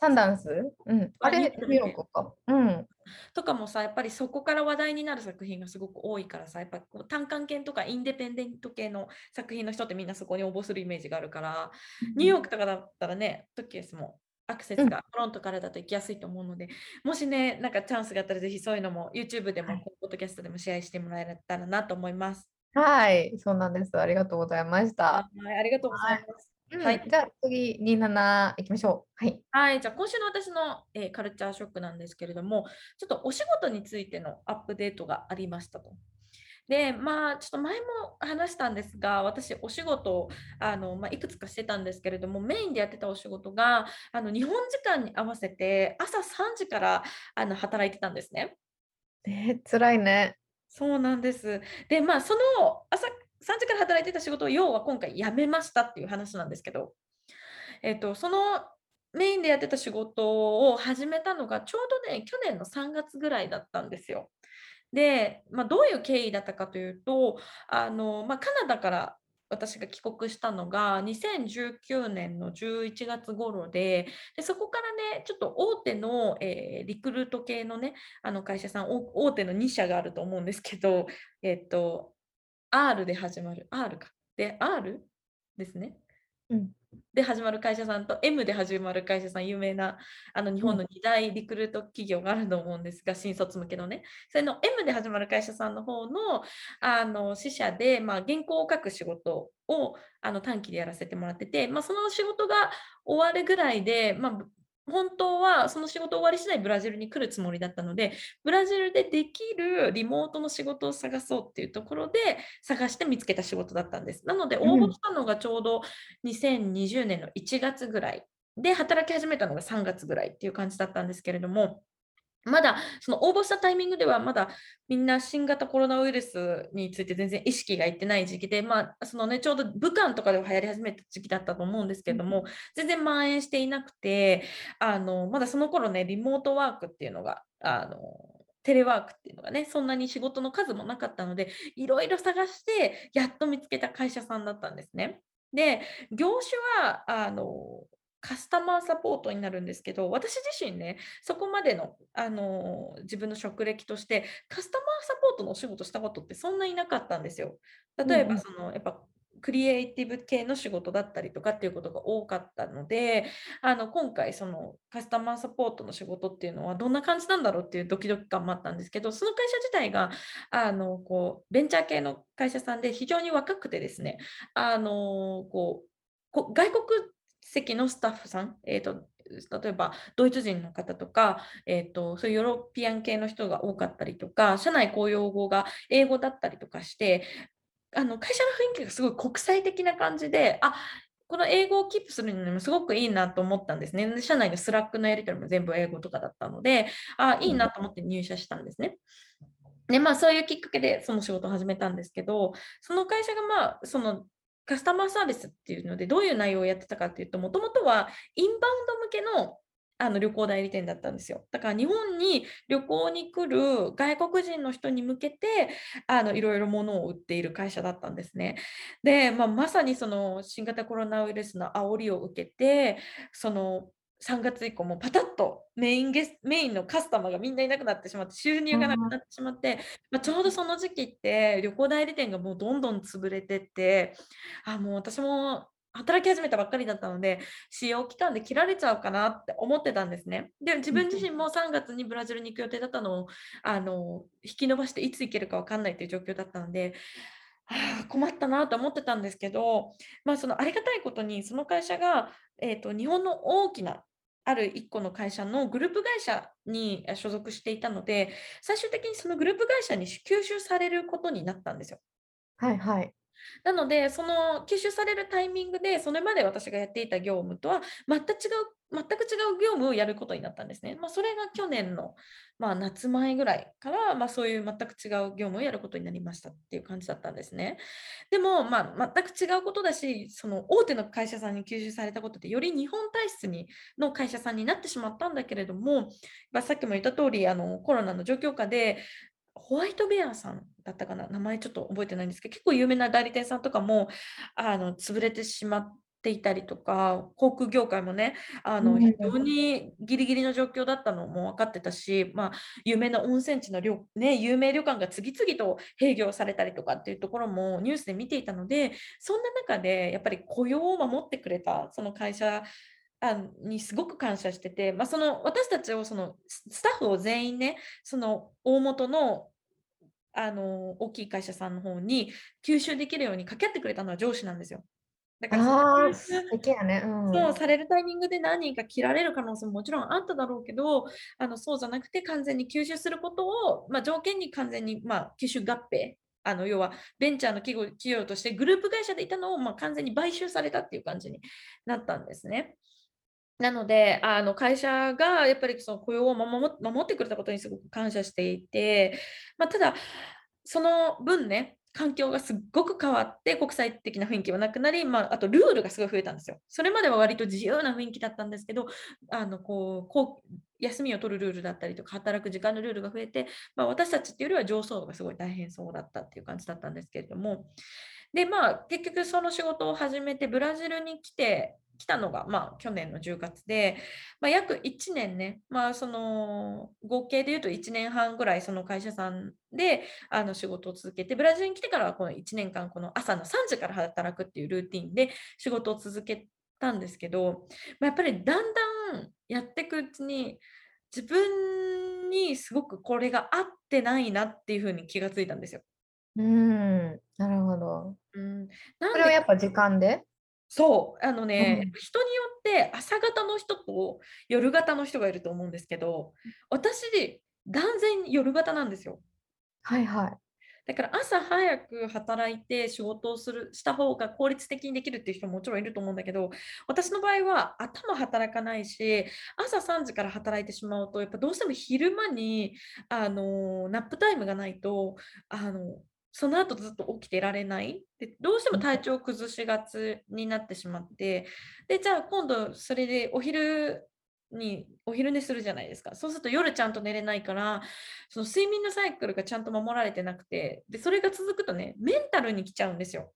サンダンス？うん。あれ、あニューヨークか。うん。とかもさ、やっぱりそこから話題になる作品がすごく多いからさ、やっぱこう単管系とかインデペンデント系の作品の人ってみんなそこに応募するイメージがあるから、ニューヨークとかだったらね、トキエスもアクセスがトロントからだと行きやすいと思うので、もしね、なんかチャンスがあったらぜひそういうのも YouTube でも、はいポッドキャストでもシェアしてもらえたらなと思います。はい、そうなんです。ありがとうございました。はい、ありがとうございます。うんはいじゃあ次、27いきましょう。はい。はい、じゃあ今週の私の、えーカルチャーショックなんですけれども、ちょっとお仕事についてのアップデートがありましたと。で、まあ、ちょっと前も話したんですが、私、お仕事をあの、まあ、いくつかしてたんですけれども、メインでやってたお仕事が、あの日本時間に合わせて朝3時からあの働いてたんですね。ね、辛いね。そうなんです。で、まあ、その朝3時から働いてた仕事を要は今回辞めましたっていう話なんですけど、えっと、そのメインでやってた仕事を始めたのがちょうどね、去年の3月ぐらいだったんですよ。で、まあ、どういう経緯だったかというと、あの、まあ、カナダから私が帰国したのが2019年の11月頃で、でそこからね、ちょっと大手の、えーリクルート系のね、あの会社さん、大手の2社があると思うんですけど、えっと、R で始まる、R か。で、R ですね。うん。で始まる会社さんと M で始まる会社さん、有名なあの日本の2大リクルート企業があると思うんですが、新卒向けのね、それの M で始まる会社さんの方のあの支社で、まあ、原稿を書く仕事をあの短期でやらせてもらってて、まあ、その仕事が終わるぐらいで、まあ、本当はその仕事終わり次第ブラジルに来るつもりだったので、ブラジルでできるリモートの仕事を探そうっていうところで探して見つけた仕事だったんです。なので応募したのがちょうど2020年の1月ぐらいで、働き始めたのが3月ぐらいっていう感じだったんですけれども、まだその応募したタイミングではまだみんな新型コロナウイルスについて全然意識がいってない時期で、まあそのね、ちょうど武漢とかで流行り始めた時期だったと思うんですけれども、全然蔓延していなくて、あのまだその頃ね、リモートワークっていうのが、あのテレワークっていうのがね、そんなに仕事の数もなかったので、いろいろ探して、やっと見つけた会社さんだったんですね。で、業種は、あの、カスタマーサポートになるんですけど、私自身ね、そこまでの、あの、自分の職歴として、カスタマーサポートのお仕事したことってそんなになかったんですよ。例えば、うんうんその、やっぱ、クリエイティブ系の仕事だったりとかっていうことが多かったので、あの今回そのカスタマーサポートの仕事っていうのはどんな感じなんだろうっていうドキドキ感もあったんですけどその会社自体があのこうベンチャー系の会社さんで非常に若くてですねあのこうこ外国籍のスタッフさん、えーと例えばドイツ人の方とか、えー、とそういうヨーロピアン系の人が多かったりとか社内公用語が英語だったりとかしてあの会社の雰囲気がすごい国際的な感じであこの英語をキープするのにもすごくいいなと思ったんですね。で社内の Slack のやり取りも全部英語とかだったので、あいいなと思って入社したんですね。で、まあそういうきっかけでその仕事を始めたんですけど、その会社がまあそのカスタマーサービスっていうのでどういう内容をやってたかっていうと、もともとはインバウンド向けのあの旅行代理店だったんですよ。だから日本に旅行に来る外国人の人に向けてあのいろいろ物を売っている会社だったんですね。で、まあ、まさにその新型コロナウイルスの煽りを受けてその3月以降もパタッとメインゲスメインのカスタマーがみんないなくなってしまって収入がなくなってしまって、まあ、ちょうどその時期って旅行代理店がもうどんどん潰れてってあもう私も働き始めたばっかりだったので使用期間で切られちゃうかなって思ってたんですね。で自分自身も3月にブラジルに行く予定だったのをあの引き延ばしていつ行けるか分かんないという状況だったのであー困ったなと思ってたんですけど、まあ、そのありがたいことにその会社が、えー、と日本の大きなある1個の会社のグループ会社にえ所属していたので最終的にそのグループ会社に吸収されることになったんですよ。はいはい。なので、その吸収されるタイミングで、それまで私がやっていた業務とは全く違う、全く違う業務をやることになったんですね。まあ、それが去年の、まあ、夏前ぐらいから、まあ、そういう全く違う業務をやることになりましたっていう感じだったんですね。でも、まあ、全く違うことだし、その大手の会社さんに吸収されたことで、より日本体質にの会社さんになってしまったんだけれども、まあ、さっきも言った通り、あのコロナの状況下で、ホワイトベアさんだったかな、名前ちょっと覚えてないんですけど、結構有名な代理店さんとかもあの潰れてしまっていたりとか、航空業界もね、あのうん非常にギリギリの状況だったのも分かってたし、まあ、有名な温泉地の旅、ね、有名旅館が次々と閉業されたりとかっていうところもニュースで見ていたので、そんな中でやっぱり雇用を守ってくれたその会社あにすごく感謝してて、まあ、その私たちをそのススタッフを全員ねその大元のあの大きい会社さんの方に吸収できるように掛け合ってくれたのは上司なんですよ。だからそういう素敵やね。うん。そうされるタイミングで何人か切られる可能性ももちろんあっただろうけどあのそうじゃなくて完全に吸収することを、まあ、条件に完全に、まあ、吸収合併あの要はベンチャーの企業としてグループ会社でいたのを、まあ、完全に買収されたっていう感じになったんですね。なので、あの会社がやっぱりその雇用を守守ってくれたことにすごく感謝していて、まあ、ただ、その分ね、環境がすっごく変わって、国際的な雰囲気はなくなり、まあ、あとルールがすごい増えたんですよ。それまでは割と自由な雰囲気だったんですけど、あのこうこう休みを取るルールだったりとか、働く時間のルールが増えて、まあ、私たちっていうよりは上層部がすごい大変そうだったっていう感じだったんですけれども、で、まあ、結局その仕事を始めて、ブラジルに来て、来たのが、まあ、去年の10月で、まあ、約1年ね、まあ、その合計で言うと1年半ぐらいその会社さんであの仕事を続けて、ブラジルに来てからはこの1年間、この朝の3時から働くっていうルーティンで仕事を続けたんですけど、まあ、やっぱりだんだんやっていくうちに、自分にすごくこれが合ってないなっていうふうに気がついたんですよ。うん、なるほど。うん、それはやっぱ時間で？そう、あのね、うん。人によって朝型の人と夜型の人がいると思うんですけど、私、断然夜型なんですよ。はいはい。だから朝早く働いて仕事をするした方が効率的にできるっていう人ももちろんいると思うんだけど、私の場合は頭働かないし、朝3時から働いてしまうと、やっぱどうしても昼間にあのナップタイムがないと、あのその後ずっと起きてられない？で、どうしても体調を崩しがちになってしまって、で、じゃあ今度それでお昼にお昼寝するじゃないですか。そうすると夜ちゃんと寝れないから、その睡眠のサイクルがちゃんと守られてなくて、で、それが続くとね、メンタルに来ちゃうんですよ。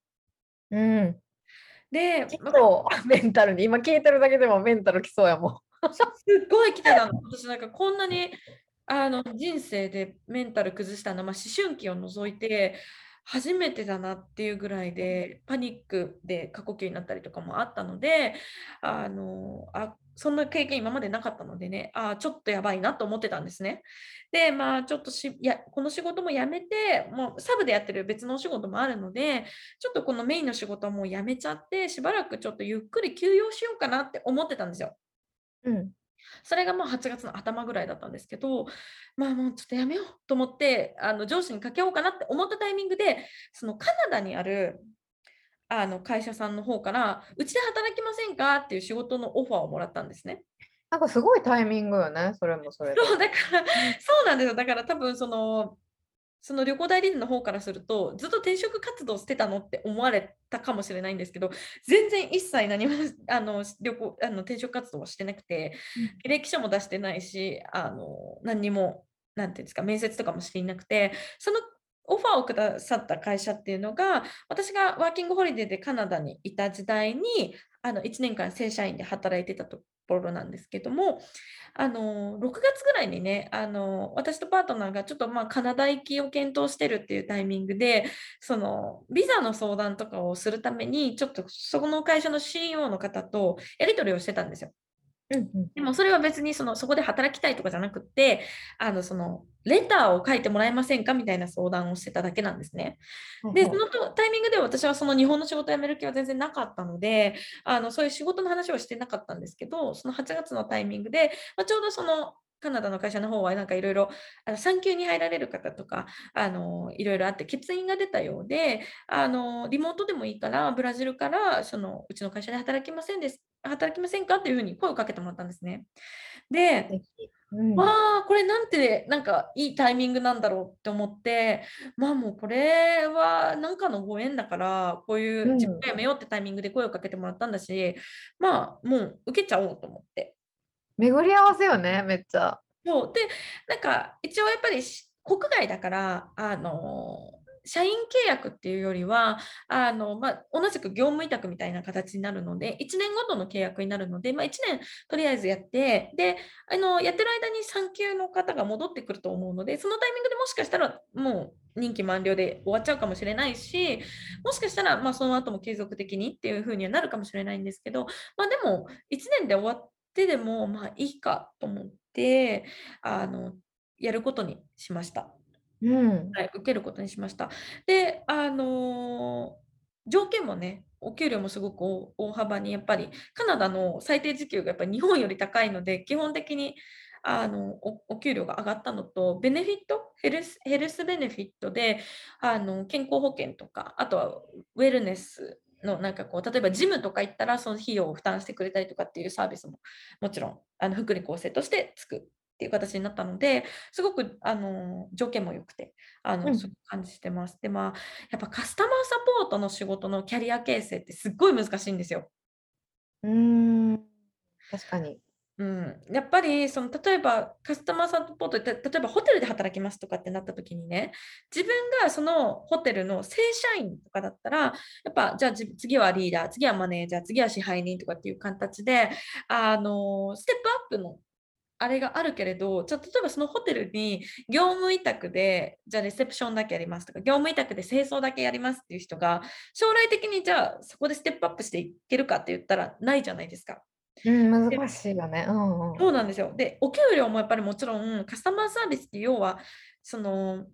うん。で、結ま構 (laughs) メンタルに、今聞いてるだけでもメンタルきそうやもん。すっごい来てたの。私なんかこんなにあの人生でメンタル崩したのは、まあ、思春期を除いて初めてだなっていうぐらいでパニックで過呼吸になったりとかもあったのであのあそんな経験今までなかったのでねあちょっとやばいなと思ってたんですね。でまあちょっとしやこの仕事もやめてもうサブでやってる別のお仕事もあるのでちょっとこのメインの仕事もうやめちゃってしばらくちょっとゆっくり休養しようかなって思ってたんですよ。うん。それがもう8月の頭ぐらいだったんですけど、まあもうちょっとやめようと思って、あの上司にかけようかなって思ったタイミングで、そのカナダにあるあの会社さんの方から、うちで働きませんか？っていう仕事のオファーをもらったんですね。なんかすごいタイミングよね、それもそれで。そうだからそうなんですよ。だから多分そのその旅行代理店の方からすると、ずっと転職活動してたのって思われたかもしれないんですけど、全然一切何もあの旅行あの転職活動はしてなくて、履歴書も出してないし、あの何にも、なんていうんですか、面接とかもしていなくて、そのオファーをくださった会社っていうのが、私がワーキングホリデーでカナダにいた時代に、あの1年間正社員で働いてたところなんですけども、あの6月ぐらいにね、あの私とパートナーがちょっとまあカナダ行きを検討してるっていうタイミングで、そのビザの相談とかをするために、ちょっとそこの会社の CEO の方とやり取りをしてたんですよ。うんうん、でもそれは別にそのそこで働きたいとかじゃなくて、あのそのレターを書いてもらえませんかみたいな相談をしてただけなんですね。で、そのタイミングで私はその日本の仕事を辞める気は全然なかったので、あのそういう仕事の話はしてなかったんですけど、その8月のタイミングで、まあ、ちょうどそのカナダの会社の方はなんかいろいろ産休に入られる方とかあのいろいろあって欠員が出たようであのリモートでもいいからブラジルからそのうちの会社で働きませんです働きませんか？っていうふうに声をかけてもらったんですね。で、うん、わあこれなんてなんかいいタイミングなんだろうって思ってまあもうこれは何かのご縁だからこういう自分がやめようってタイミングで声をかけてもらったんだし、まあもう受けちゃおうと思って巡り合わせよねめっちゃ。そうでなんか一応やっぱり国外だからあの社員契約っていうよりはあの、まあ、同じく業務委託みたいな形になるので1年ごとの契約になるので、まあ、1年とりあえずやってであのやってる間に産休の方が戻ってくると思うのでそのタイミングでもしかしたらもう任期満了で終わっちゃうかもしれないしもしかしたらまあその後も継続的にっていう風にはなるかもしれないんですけど、まあ、でも1年で終わってでもまあいいかと思ってあのやることにしました。うん。はい、受けることにしました。で、あの、条件もね、お給料もすごく大幅にやっぱりカナダの最低時給がやっぱり日本より高いので、基本的にあのお給料が上がったのと、ベネフィット？ヘルスヘルスベネフィットであの健康保険とかあとはウェルネスのなんかこう例えばジムとか行ったらその費用を負担してくれたりとかっていうサービスももちろんあの福利厚生としてつくっていう形になったのですごくあの条件も良くてあの、うんすごく感じてます。でまあやっぱカスタマーサポートの仕事のキャリア形成ってすっごい難しいんですよ。うーん。確かに。うん、やっぱりその例えばカスタマーサポートで例えばホテルで働きますとかってなった時にね自分がそのホテルの正社員とかだったらやっぱじゃあじ次はリーダー次はマネージャー次は支配人とかっていう形であのステップアップのあれがあるけれどじゃあ例えばそのホテルに業務委託でじゃあレセプションだけやりますとか業務委託で清掃だけやりますっていう人が将来的にじゃあそこでステップアップしていけるかって言ったらないじゃないですか。うん、難しいよね。うんうん。そうなんですよ。で、お給料もやっぱりもちろんカスタマーサービスって要はその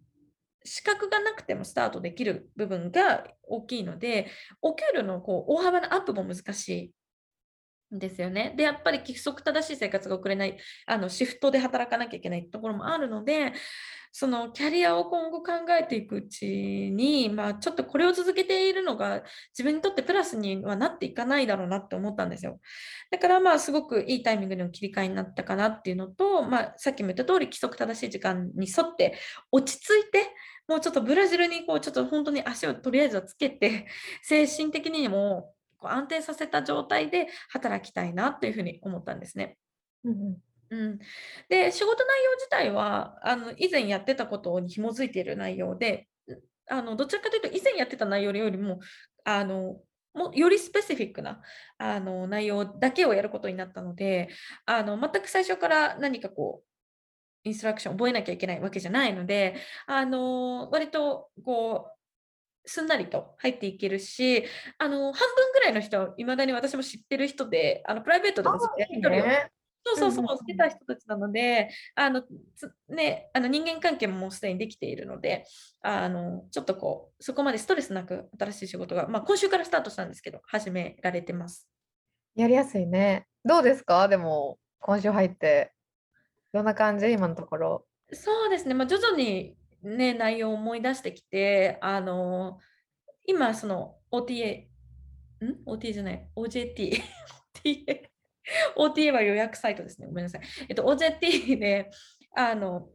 資格がなくてもスタートできる部分が大きいので、お給料のこう大幅なアップも難しいんですよね。で、やっぱり規則正しい生活が送れない、あのシフトで働かなきゃいけないところもあるので、そのキャリアを今後考えていくうちに、まあ、ちょっとこれを続けているのが自分にとってプラスにはなっていかないだろうなって思ったんですよ。だからまあすごくいいタイミングでの切り替えになったかなっていうのと、まあ、さっきも言った通り規則正しい時間に沿って落ち着いてもうちょっとブラジルにこうちょっと本当に足をとりあえずはつけて精神的にもこう安定させた状態で働きたいなというふうに思ったんですね。うんうんうん、で仕事内容自体はあの以前やってたことに紐づいている内容であのどちらかというと以前やってた内容よりもあのもよりスペシフィックなあの内容だけをやることになったのであの全く最初から何かこうインストラクション覚えなきゃいけないわけじゃないのであの割とこうすんなりと入っていけるしあの半分ぐらいの人はいまだに私も知ってる人であのプライベートでもずっとやり取りをね。そうそうそう、してた人たちなので、あのつね、あの人間関係ももうすでにできているので、あのちょっとこう、そこまでストレスなく新しい仕事が、まあ、今週からスタートしたんですけど、始められてます。やりやすいね。どうですか？でも、今週入って。どんな感じ？今のところ。そうですね、まあ、徐々に、ね、内容を思い出してきて、あの今、その OTA、ん ?OTA じゃない、OJT。OTA OTA は予約サイトですね。ごめんなさい。えっと、OJT で、あの、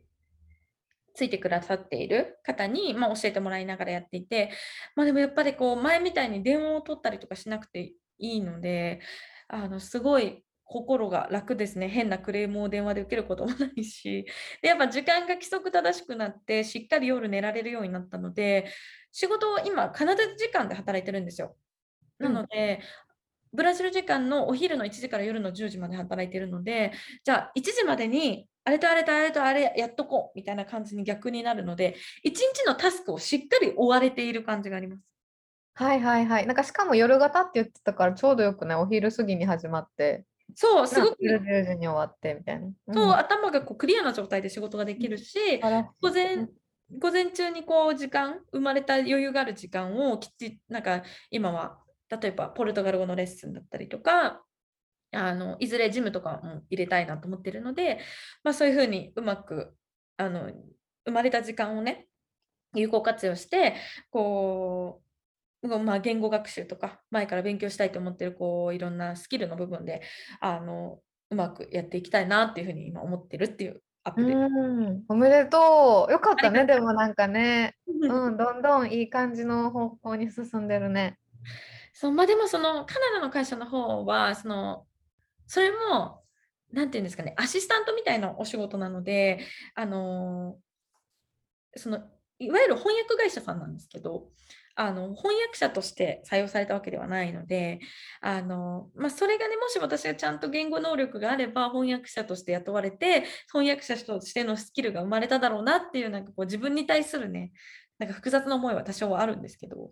ついてくださっている方に、まあ、教えてもらいながらやっていて、まあ、でもやっぱりこう前みたいに電話を取ったりとかしなくていいので、あのすごい心が楽ですね。変なクレームを電話で受けることもないし、(laughs) でやっぱ時間が規則正しくなって、しっかり夜寝られるようになったので、仕事を今、カナダ時間で働いてるんですよ。なので、ブラジル時間のお昼の1時から夜の10時まで働いているので、じゃあ1時までにあれとあれとあれとあれやっとこうみたいな感じに逆になるので、1日のタスクをしっかり追われている感じがあります。はいはいはい。なんかしかも夜型って言ってたからちょうどよくね、お昼過ぎに始まって、そう、すごく、夜10時に終わってみたいな。そう、ん。頭がこうクリアな状態で仕事ができるし、午前午前中にこう時間生まれた余裕がある時間をきっちりなんか今は例えばポルトガル語のレッスンだったりとかあのいずれジムとかも入れたいなと思ってるので、まあ、そういうふうにうまくあの生まれた時間をね有効活用してこうまあ、言語学習とか前から勉強したいと思ってるこういろんなスキルの部分であのうまくやっていきたいなっていうふうに今思ってるっていうアップで。うん、おめでとう。よかったね、でもなんかね、うんうん、どんどんいい感じの方向に進んでるね。そうまあでもそのカナダの会社の方はそのそれもなんていうんですかねアシスタントみたいなお仕事なのであのそのいわゆる翻訳会社さんなんですけどあの翻訳者として採用されたわけではないのであの、まあ、それがねもし私がちゃんと言語能力があれば翻訳者として雇われて翻訳者としてのスキルが生まれただろうなっていうなんかこう自分に対するねなんか複雑な思いは多少はあるんですけど、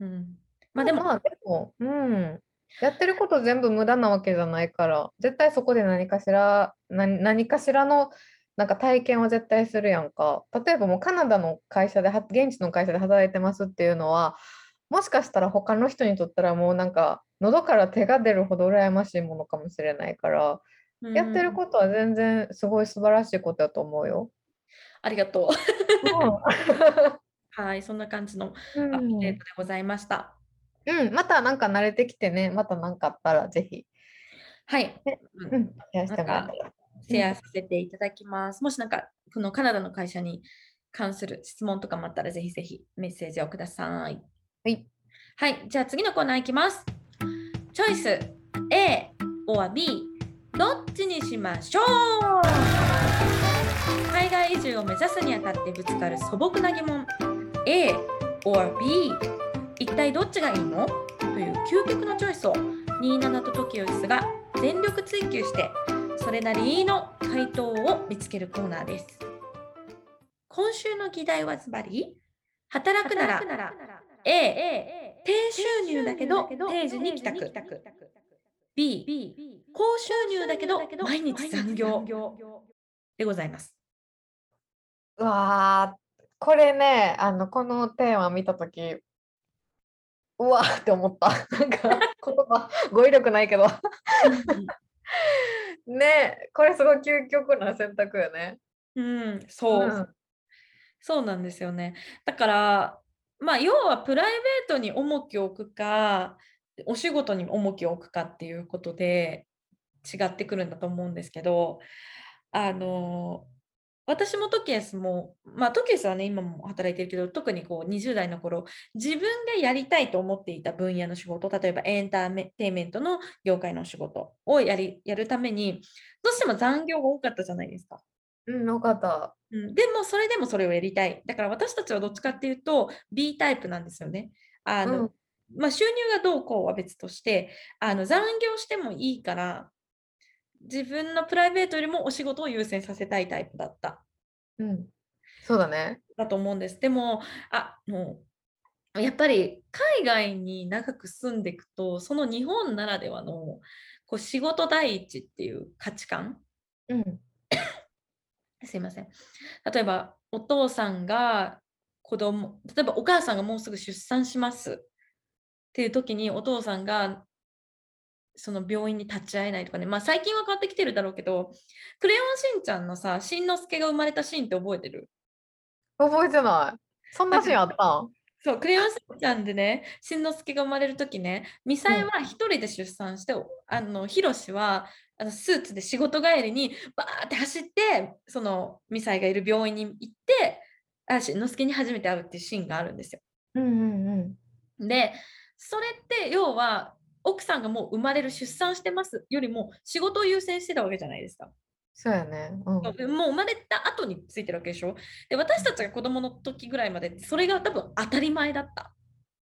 うん、まあでもあでも、うん、やってること全部無駄なわけじゃないから、絶対そこで何かしら、何何かしらのなんか体験は絶対するやんか。例えばもうカナダの会社では、現地の会社で働いてますっていうのは、もしかしたら他の人にとったらもうなんか喉から手が出るほど羨ましいものかもしれないから、やってることは全然すごい素晴らしいことだと思うよ。ありがとう。う (laughs) はい、そんな感じのんアップデートでございました。うん、またなんか慣れてきてね、また何かあったらぜひ、はい、ううんん、シェアしてもらったら。シェアさせていただきます。もしなんか、このカナダの会社に関する質問とかもあったら、ぜひぜひメッセージをください。はい。はい、じゃあ次のコーナーいきます。チョイス。A or B どっちにしましょう。海外移住を目指すにあたってぶつかる素朴な疑問。A or B 一体どっちがいいの？という究極のチョイスを。27と TOKIO ですが全力追求してそれなりの回答を見つけるコーナーです。今週の議題はズバリ働くなら A 低収入だけど定時に帰宅 B 高収入だけど毎日残業でございます。うわー、これね、あの、このテーマ見たとき、うわーって思った。なんか、言葉、語彙力ないけど。(laughs) ね、これすごい究極な選択よね。うん、そう、うんそうなんですよね。だから、まあ、要はプライベートに重きを置くか、お仕事に重きを置くかっていうことで違ってくるんだと思うんですけど、あの、私もトキエスも、まあ、トキエスはね、今も働いてるけど、特にこう20代の頃、自分がやりたいと思っていた分野の仕事、例えばエンターテインメントの業界の仕事をやりやるために、どうしても残業が多かったじゃないですか。うん、よかった。うん、でもそれでもそれをやりたい。だから私たちはどっちかっていうと B タイプなんですよね。あの、うんまあ、収入がどうこうは別としてあの残業してもいいから自分のプライベートよりもお仕事を優先させたいタイプだったうん。そうだね。だと思うんです。でもあもうやっぱり海外に長く住んでいくとその日本ならではのこう仕事第一っていう価値観うん。すいません。例えば、お父さんが子供、例えばお母さんがもうすぐ出産しますっていう時に、お父さんがその病院に立ち会えないとかね、まあ最近は変わってきてるだろうけど、クレヨンしんちゃんのさ、しんのすけが生まれたシーンって覚えてる？覚えてない。そんなシーンあったん？そう、クレヨンしんちゃんでね、しんのすけが生まれる時ね、ミサイは一人で出産して、あの、ひろしはあのスーツで仕事帰りにバーって走って、そのミサイがいる病院に行って、あしんのすけに初めて会うっていうシーンがあるんですよ。うんうんうん。で、それって要は、奥さんがもう生まれる出産してますよりも仕事を優先してたわけじゃないですか。そうやね。うん。でもう生まれた後についてるわけでしょ。で、私たちが子供の時ぐらいまでそれが多分当たり前だった。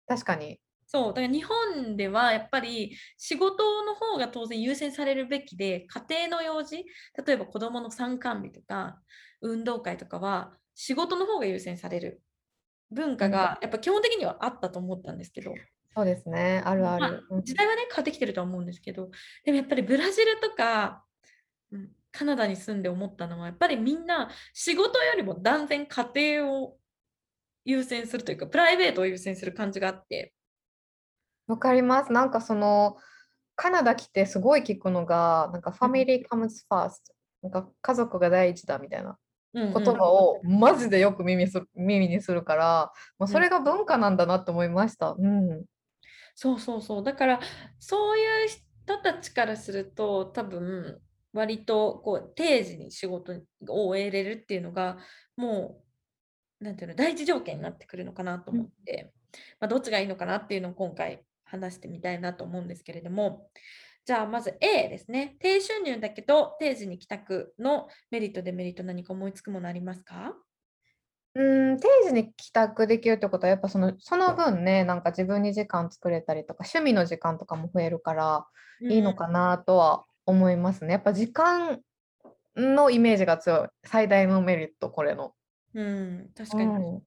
確かに。そう、だから日本ではやっぱり仕事の方が当然優先されるべきで、家庭の用事、例えば子供の参観日とか運動会とかは仕事の方が優先される文化がやっぱ基本的にはあったと思ったんですけど、そうですね。あるあまる。うん時代はね変わってきてるとは思うんですけど、でもやっぱりブラジルとか、うんカナダに住んで思ったのはやっぱりみんな仕事よりも断然家庭を優先するというかプライベートを優先する感じがあって、わかります。なんかそのカナダ来てすごい聞くのが、なんかファミリー comes first。なんか家族が第一だみたいな言言葉をマジでよく耳する耳にするから、もうそれが文化なんだなって思いました。うん。そうそうそう。だから、そういう人たちからすると、多分、割とこう定時に仕事を終えれるっていうのが、もう、なんていうの、第一条件になってくるのかなと思って、まあ、どっちがいいのかなっていうのを今回話してみたいなと思うんですけれども、じゃあまず A ですね。低収入だけど定時に帰宅のメリット、デメリット何か思いつくものありますか？うん、定時に帰宅できるってことは、やっぱそのその分ね、なんか自分に時間作れたりとか、趣味の時間とかも増えるからいいのかなとは思いますね。やっぱ時間のイメージが強い。最大のメリット、これの。うん、確かに。うん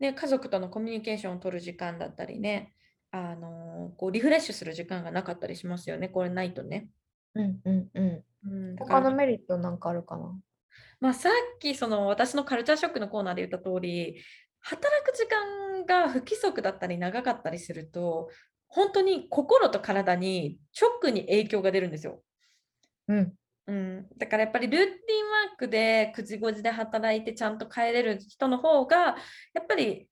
ね、家族とのコミュニケーションを取る時間だったりね、あのーこうリフレッシュする時間がなかったりしますよね、これないとね。うんうんうん。うん、だから他のメリットなんかあるかな？まあ、さっきその私のカルチャーショックのコーナーで言った通り、働く時間が不規則だったり長かったりすると、本当に心と体に直に影響が出るんですよ。うん。うん、だからやっぱりルーティンワークで9時5時で働いてちゃんと帰れる人の方がやっぱり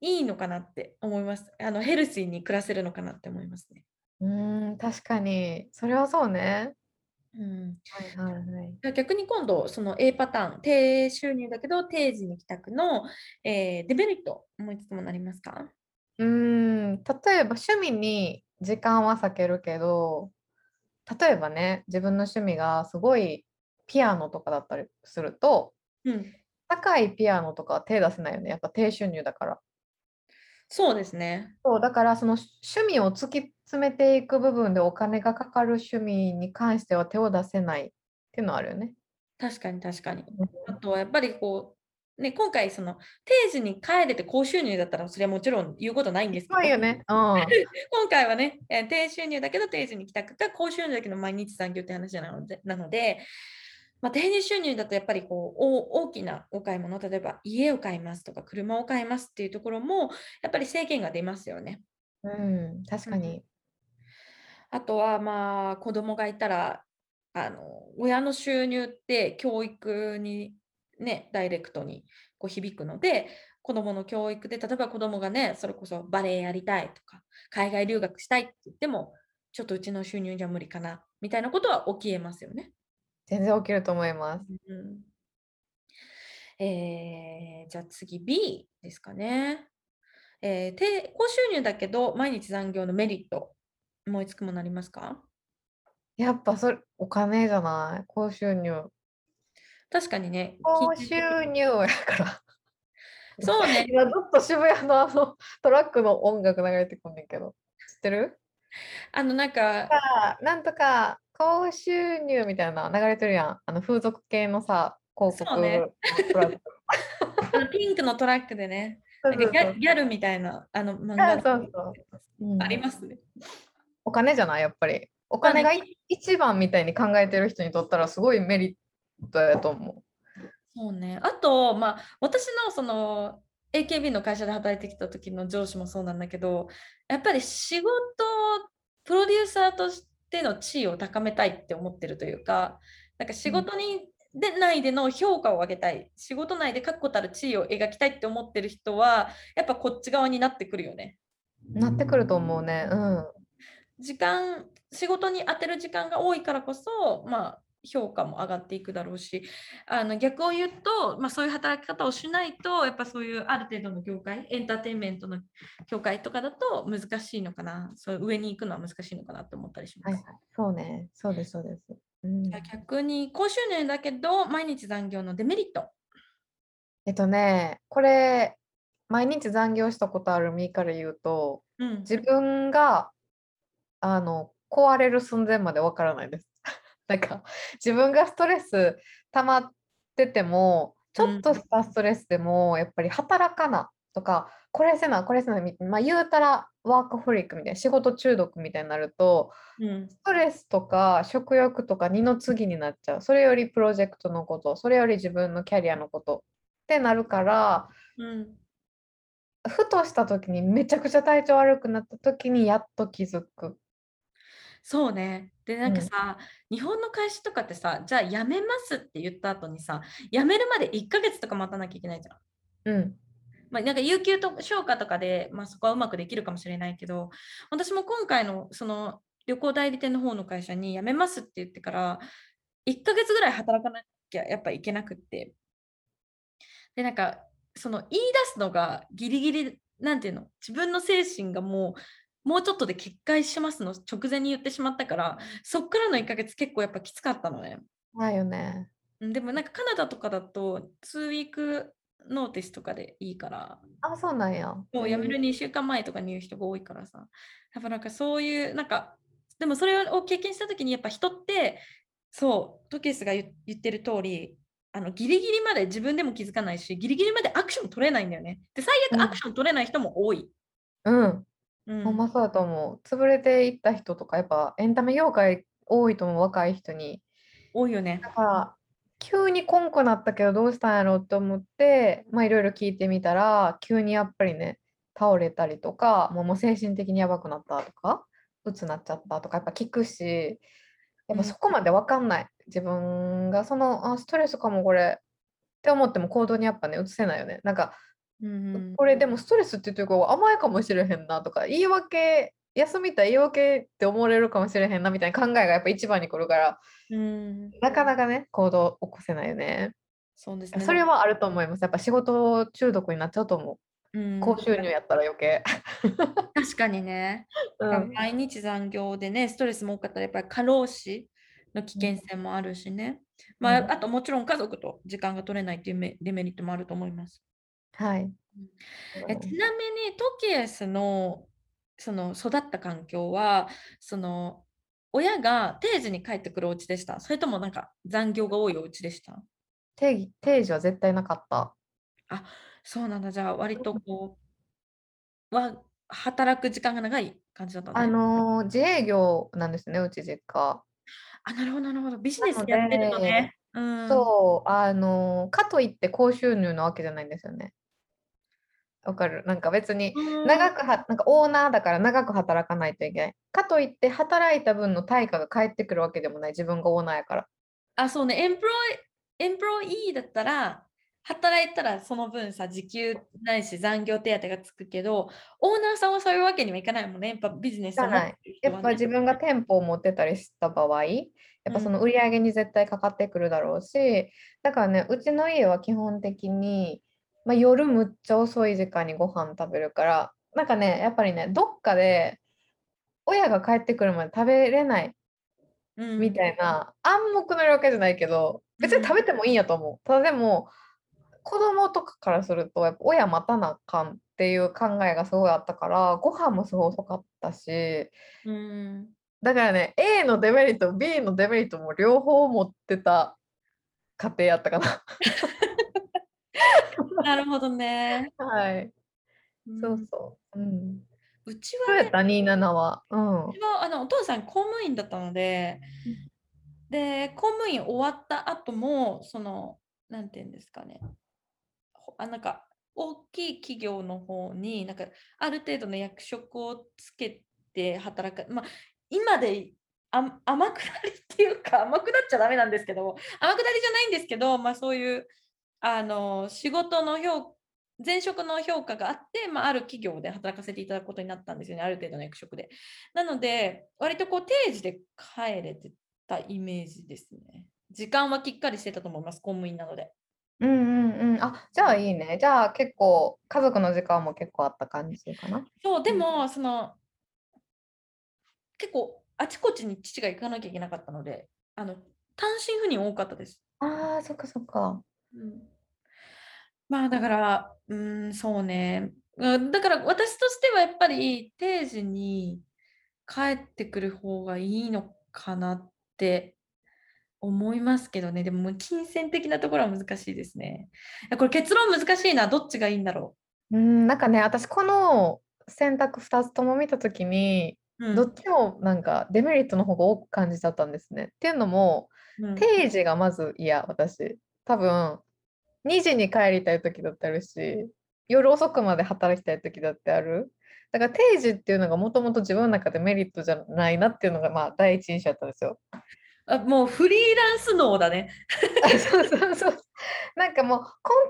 いいのかなって思います。あのヘルシーに暮らせるのかなって思いますね。うーん、確かに。それはそうね。うん、はいはいはい。逆に今度その A パターン低収入だけど定時に帰宅の、えーデメリット思いつつもなりますか？うーん、例えば趣味に時間は割けるけど、例えばね、自分の趣味がすごいピアノとかだったりすると、うん、高いピアノとかは手出せないよね。やっぱ低収入だから。そうですね。そう、だからその趣味を突き詰めていく部分でお金がかかる趣味に関しては手を出せないっていうのはあるよね。確かに確かに。あとはやっぱりこう、ね、今回その定時に帰れて高収入だったらそれはもちろん言うことないんですけどね。うん。(laughs) 今回はね、えー低収入だけど定時に帰宅か高収入だけど毎日残業って話なので、なので、まあ、低収入だとやっぱりこうお大きなお買い物、例えば家を買いますとか車を買いますっていうところもやっぱり制限が出ますよね。うん、確かに。あとはまあ子供がいたらあの親の収入って教育にねダイレクトにこう響くので子供の教育で例えば子供がねそれこそバレエやりたいとか海外留学したいって言ってもちょっとうちの収入じゃ無理かなみたいなことは起きえますよね。全然起きると思います。うんえーじゃあ次 B ですかね。えー低高収入だけど毎日残業のメリット思いつくものありますか？やっぱそれ、お金じゃない？高収入。確かにね。高収入やから。そうね。(laughs) 今ずっと渋谷のあのトラックの音楽流れてくんねんけど。知ってる？あのなんか、あなんとか高収入みたいな流れてるやん。あの風俗系のさ、広告。そうね。(laughs) ピンクのトラックでね、ギャルみたいなあの漫あ画そうそうう。ん。ありますね。お金じゃない？やっぱり。お金がい一番みたいに考えてる人にとったらすごいメリットやと思そうね。あと、まあ、私のその AKB の会社で働いてきた時の上司もそうなんだけど、やっぱり仕事、プロデューサーとしての地位を高めたいって思ってるというか、なんか仕事に、で内での評価を上げたい、仕事内で確固たる地位を描きたいって思ってる人は、やっぱこっち側になってくるよね。う。なってくると思うね。うん。時間仕事に充てる時間が多いからこそ、まあ、評価も上がっていくだろうしあの逆を言うと、まあ、そういう働き方をしないとやっぱそういうある程度の業界エンターテインメントの業界とかだと難しいのかなそう上に行くのは難しいのかなと思ったりします。はいはい。そうね。そうです、そうです。うん逆に高収入だけど毎日残業のデメリット。えっとね、これ、毎日残業したことある身から言うと、うん、自分があの壊れる寸前までわからないです。(laughs) なんか自分がストレス溜まっててもちょっとしたストレスでもやっぱり働かなとかこれせなこれせなみまあ言うたらワークフリックみたいな仕事中毒みたいになるとうん。ストレスとか食欲とか二の次になっちゃう。それよりプロジェクトのことそれより自分のキャリアのことってなるからうん。ふとした時にめちゃくちゃ体調悪くなった時にやっと気づく。そうね。で、なんかうんさ、日本の会社とかってさ、じゃあ辞めますって言った後にさ、辞めるまで1ヶ月とか待たなきゃいけないじゃん。うんまあ、なんか有給と消化とかで、まあ、そこはうまくできるかもしれないけど、私も今回のその旅行代理店の方の会社に辞めますって言ってから、1ヶ月ぐらい働かなきゃやっぱいけなくって。で、なんか、その言い出すのがギリギリ、なんていうの、自分の精神がもう、もうちょっとで決壊しますの直前に言ってしまったから、そっからの1ヶ月結構やっぱきつかったのね。だよね。うんでもなんかカナダとかだと、2ウィークノーティスとかでいいから、あ、そうなんや。もう辞める2週間前とかに言う人が多いからさ。やっぱなんかそういう、なんか、でもそれを経験した時にやっぱ人って、そう、トケスが言言ってる通り、あのギリギリまで自分でも気づかないし、ギリギリまでアクション取れないんだよね。で、最うん悪アクション取れない人も多い。うん。うんほんまそうだと思う。潰れていった人とか、やっぱエンタメ業界多いと思う、若い人に。多いよねだ。から、急にこんくなったけどどうしたんやろうと思って、まあいろいろ聞いてみたら、急にやっぱりね、倒れたりとか、もう精神的にやばくなったとか、鬱なっちゃったとか、やっぱ聞くし、やっぱそこまで分かんない。自分がそのあストレスかもこれって思っても行動にやっぱね移せないよね。なんかうんこれでもストレスって言ってるか甘いかもしれへんなとか言い訳休みたい言い訳って思われるかもしれへんなみたいな考えがやっぱ一番に来るからうん、なかなかね行動起こせないよね。そうですね。それはあると思います。やっぱ仕事中毒になっちゃうと思う。うん、高収入やったら余計。確かにね。(laughs) うん毎日残業でね、ストレスも多かったら、やっぱり過労死の危険性もあるしね。まあ、うんあともちろん家族と時間が取れないっていうメデメリットもあると思います。はい。えちなみにトキエスのその育った環境はその親が定時に帰ってくるお家でした？それともなんか残業が多いお家でした？定義定時は絶対なかった。あそうなんだ。じゃあ割とこうは働く時間が長い感じだったねあのー自営業なんですね、うち実家。あなるほどなるほど。ビジネスやってるのね。うん。そう、あのーかといって高収入なわけじゃないんですよね。わかる。なんか別にうん。長くは、なんかオーナーだから長く働かないといけない。かといって働いた分の対価が返ってくるわけでもない、自分がオーナーやから。あそうね。エンプロイエンプロイだったら働いたらその分さ時給ないし残業手当がつくけどオーナーさんはそういうわけにはいかないもんね。やっぱビジネスを持ってる人はね。やっぱ自分が店舗を持ってたりした場合、やっぱその売り上げに絶対かかってくるだろうし、だからね、うちの家は基本的に、まあ、夜むっちゃ遅い時間にご飯食べるから、なんかね、やっぱりね、どっかで親が帰ってくるまで食べれないうんみたいな、暗黙の了解じゃないけど、別に食べてもいいんやと思う。ただでも、子供とかからすると、やっぱ親待たなあかんっていう考えがすごいあったから、ご飯もすごい遅かったし、うんだからね、A のデメリット、B のデメリットも両方持ってた家庭やったかな。(laughs) なるほどね。はい。うんそうそう。うん。うちはね、そうやった、27は。うんう。ちはあのお父さん公務員だったので、で、公務員終わった後も、その、なんていうんですかね、ほあなんか、大きい企業の方に、なんか、ある程度の役職をつけて働く、まあ、今であ天下りっていうか、天下っちゃダメなんですけど、天下りじゃないんですけど、まあ、そういう、あの、仕事の評前職の評価があって、まあ、ある企業で働かせていただくことになったんですよね、ある程度の役職で。なので、割とこう定時で帰れてたイメージですね。時間はきっかりしてたと思います、公務員なので。うんうんうん。あ、じゃあいいね。じゃあ結構、家族の時間も結構あった感じかな。そう、でも、その、結構、あちこちに父が行かなきゃいけなかったので、あの単身赴任多かったです。ああ、そっかそっか。うん、まあだから、うん、そうね。うんだから私としてはやっぱり定時に帰ってくる方がいいのかなって思いますけどね。でももう金銭的なところは難しいですね。これ結論難しいな。どっちがいいんだろうん、なんかね、私この選択2つとも見たときに、う。うんどっちもなんかデメリットの方が多く感じちゃったんですね。っていうのも、うん定時がまず嫌、私。多分、2時に帰りたい時だってあるし、夜遅くまで働きたい時だってある。だから定時っていうのがもともと自分の中でメリットじゃないなっていうのがまあ第一印象だったんですよ。あもうフリーランス脳だね。そうそうそう。なんかもう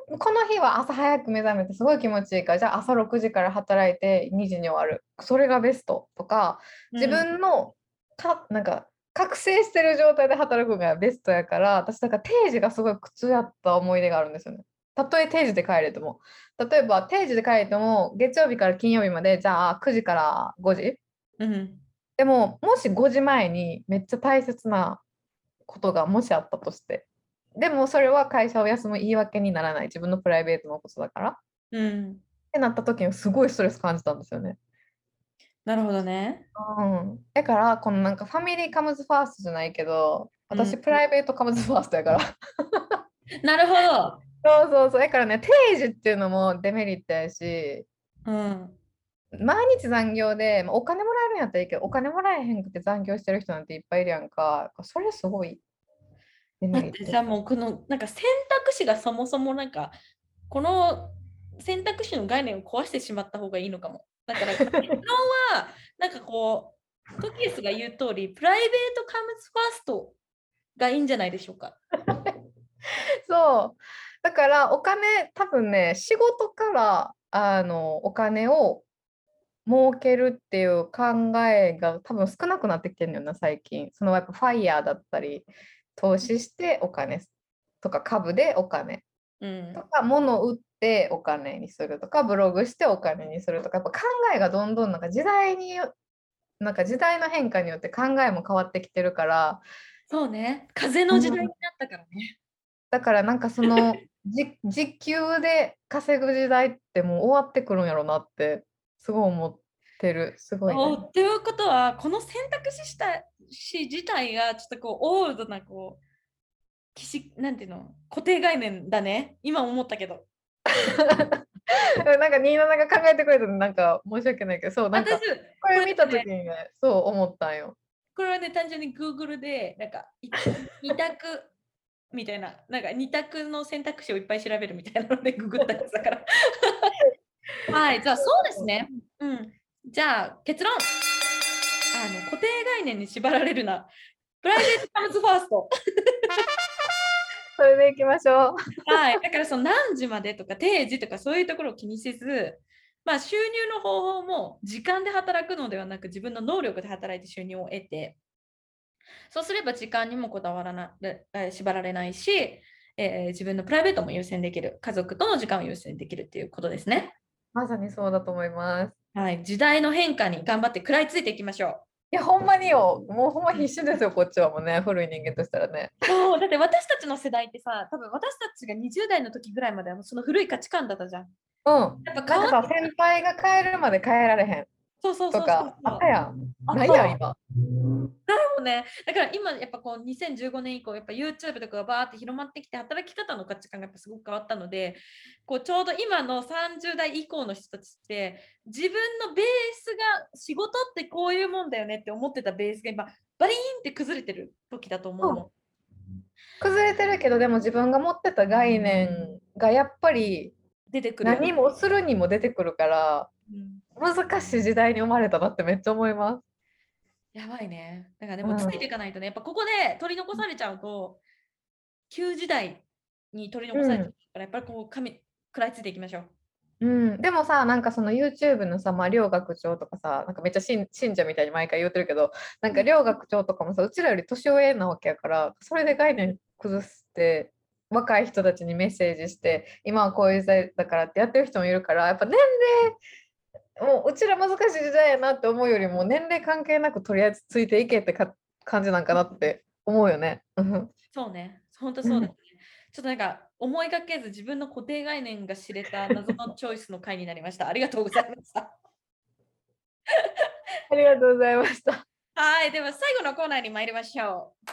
こんこの日は朝早く目覚めてすごい気持ちいいからじゃあ朝6時から働いて2時に終わるそれがベストとか自分のか、なんか覚醒してる状態で働くのがベストやから私だから定時がすごい苦痛やった思い出があるんですよね。たとえ定時で帰れても。例えば定時で帰れても月曜日から金曜日までじゃあ9時から5時。うん、うんでももし5時前にめっちゃ大切なことがもしあったとして。でもそれは会社を休む言い訳にならない。自分のプライベートのことだから。っうん、てなった時にすごいストレス感じたんですよね。なるほどね。うん、だからこのなんかファミリーカムズファーストじゃないけど私うん。プライベートカムズファーストやから、なるほど。そうそうそう。だからね定時っていうのもデメリットやしうん、毎日残業で、まあお金もらえるんやったらいいけどお金もらえへんくて残業してる人なんていっぱいいるやんか。それすごいデメリット。だってさもうこのなんか選択肢がそもそもなんかこの選択肢の概念を壊してしまった方がいいのかも。だから結論はなんかこうトキエスが言う通り、プライベートカムズファーストがいいんじゃないでしょうか。(laughs) そう。だからお金多分ね仕事からあのお金を儲けるっていう考えが多分少なくなってきてるんだよな最近。そのやっぱファイヤーだったり投資してお金とか株でお金うんとか物を売ってお金にするとかブログしてお金にするとかやっぱ考えがどんどんなんか時代によなんか時代の変化によって考えも変わってきてるからそうね。風の時代になったからね。だからなんかその (laughs) じ時給で稼ぐ時代ってもう終わってくるんやろなってすごい思ってるすごいね。おということは、この選択肢した肢自体がちょっとこう、オールドなこう、なんていうの、固定概念だね。今思ったけど。(laughs) なんかニーナナが考えてくれたのなんか申し訳ないけどそうなんか私、これ見た時ねにねそう思ったんよ。これはね、単純に Google で、なんか、い二択みたいな、なんか二択の選択肢をいっぱい調べるみたいなので、(laughs) ググったやつだから。(laughs) はい、じゃあそうですね。うん。じゃあ結論。あの固定概念に縛られるな。プライベートカムズファースト。それでいきましょう。はい。だからその何時までとか定時とかそういうところを気にせず、まあ収入の方法も時間で働くのではなく自分の能力で働いて収入を得て、そうすれば時間にもこだわらな、えー縛られないし、えー自分のプライベートも優先できる、家族との時間を優先できるっていうことですね。まさにそうだと思います。はい。時代の変化に頑張って食らいついていきましょう。いやほんまによもうほんま必死ですよこっちはもうね古い人間としたらね。(laughs) そう、だって私たちの世代ってさ、多分私たちが20代の時ぐらいまではもうその古い価値観だったじゃん。うん。やっぱなんかさ先輩が帰るまで帰られへんそうそうそうそうあったやん。あないやん今。もね、だから今やっぱこう2015年以降やっぱ YouTube とかがバーって広まってきて働き方の価値観がやっぱすごく変わったのでこうちょうど今の30代以降の人たちって自分のベースが仕事ってこういうもんだよねって思ってたベースが今バリーンって崩れてる時だと思うの。崩れてるけどでも自分が持ってた概念がやっぱり出てくる。何もするにも出てくるからうん難しい時代に生まれたなってめっちゃ思います。やばいね。だからでもうんついていかないとね、やっぱここで取り残されちゃうと、旧時代に取り残されちゃうから、やっぱりこう、神食らいついていきましょう。うん、でもさなんかその YouTube のさ、まあ、両学長とかさなんかめっちゃ信信者みたいに毎回言ってるけどなんか両学長とかもさうちらより年上なわけやからそれで概念崩して若い人たちにメッセージして今はこういう時代だからってやってる人もいるからやっぱ年齢もううちら難しい時代やなって思うよりも年齢関係なくとりあえずついていけってか感じなんかなって思うよね。うんそうね、本当そうだね。ちょっとなんか思いがけず自分の固定概念が知れた謎のチョイスの回になりました。ありがとうございました。(laughs) ありがとうございました。はい、では最後のコーナーに参りましょう。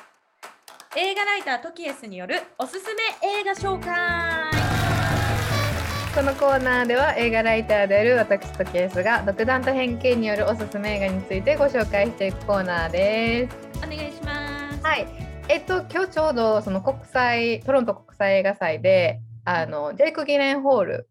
映画ライタートキエスによるおすすめ映画紹介。このコーナーでは映画ライターである私とケースが独断と偏見によるおすすめ映画についてご紹介していくコーナーです。お願いします。はい。えっと今日ちょうどその国際トロント国際映画祭であのジェイク・ギレンホール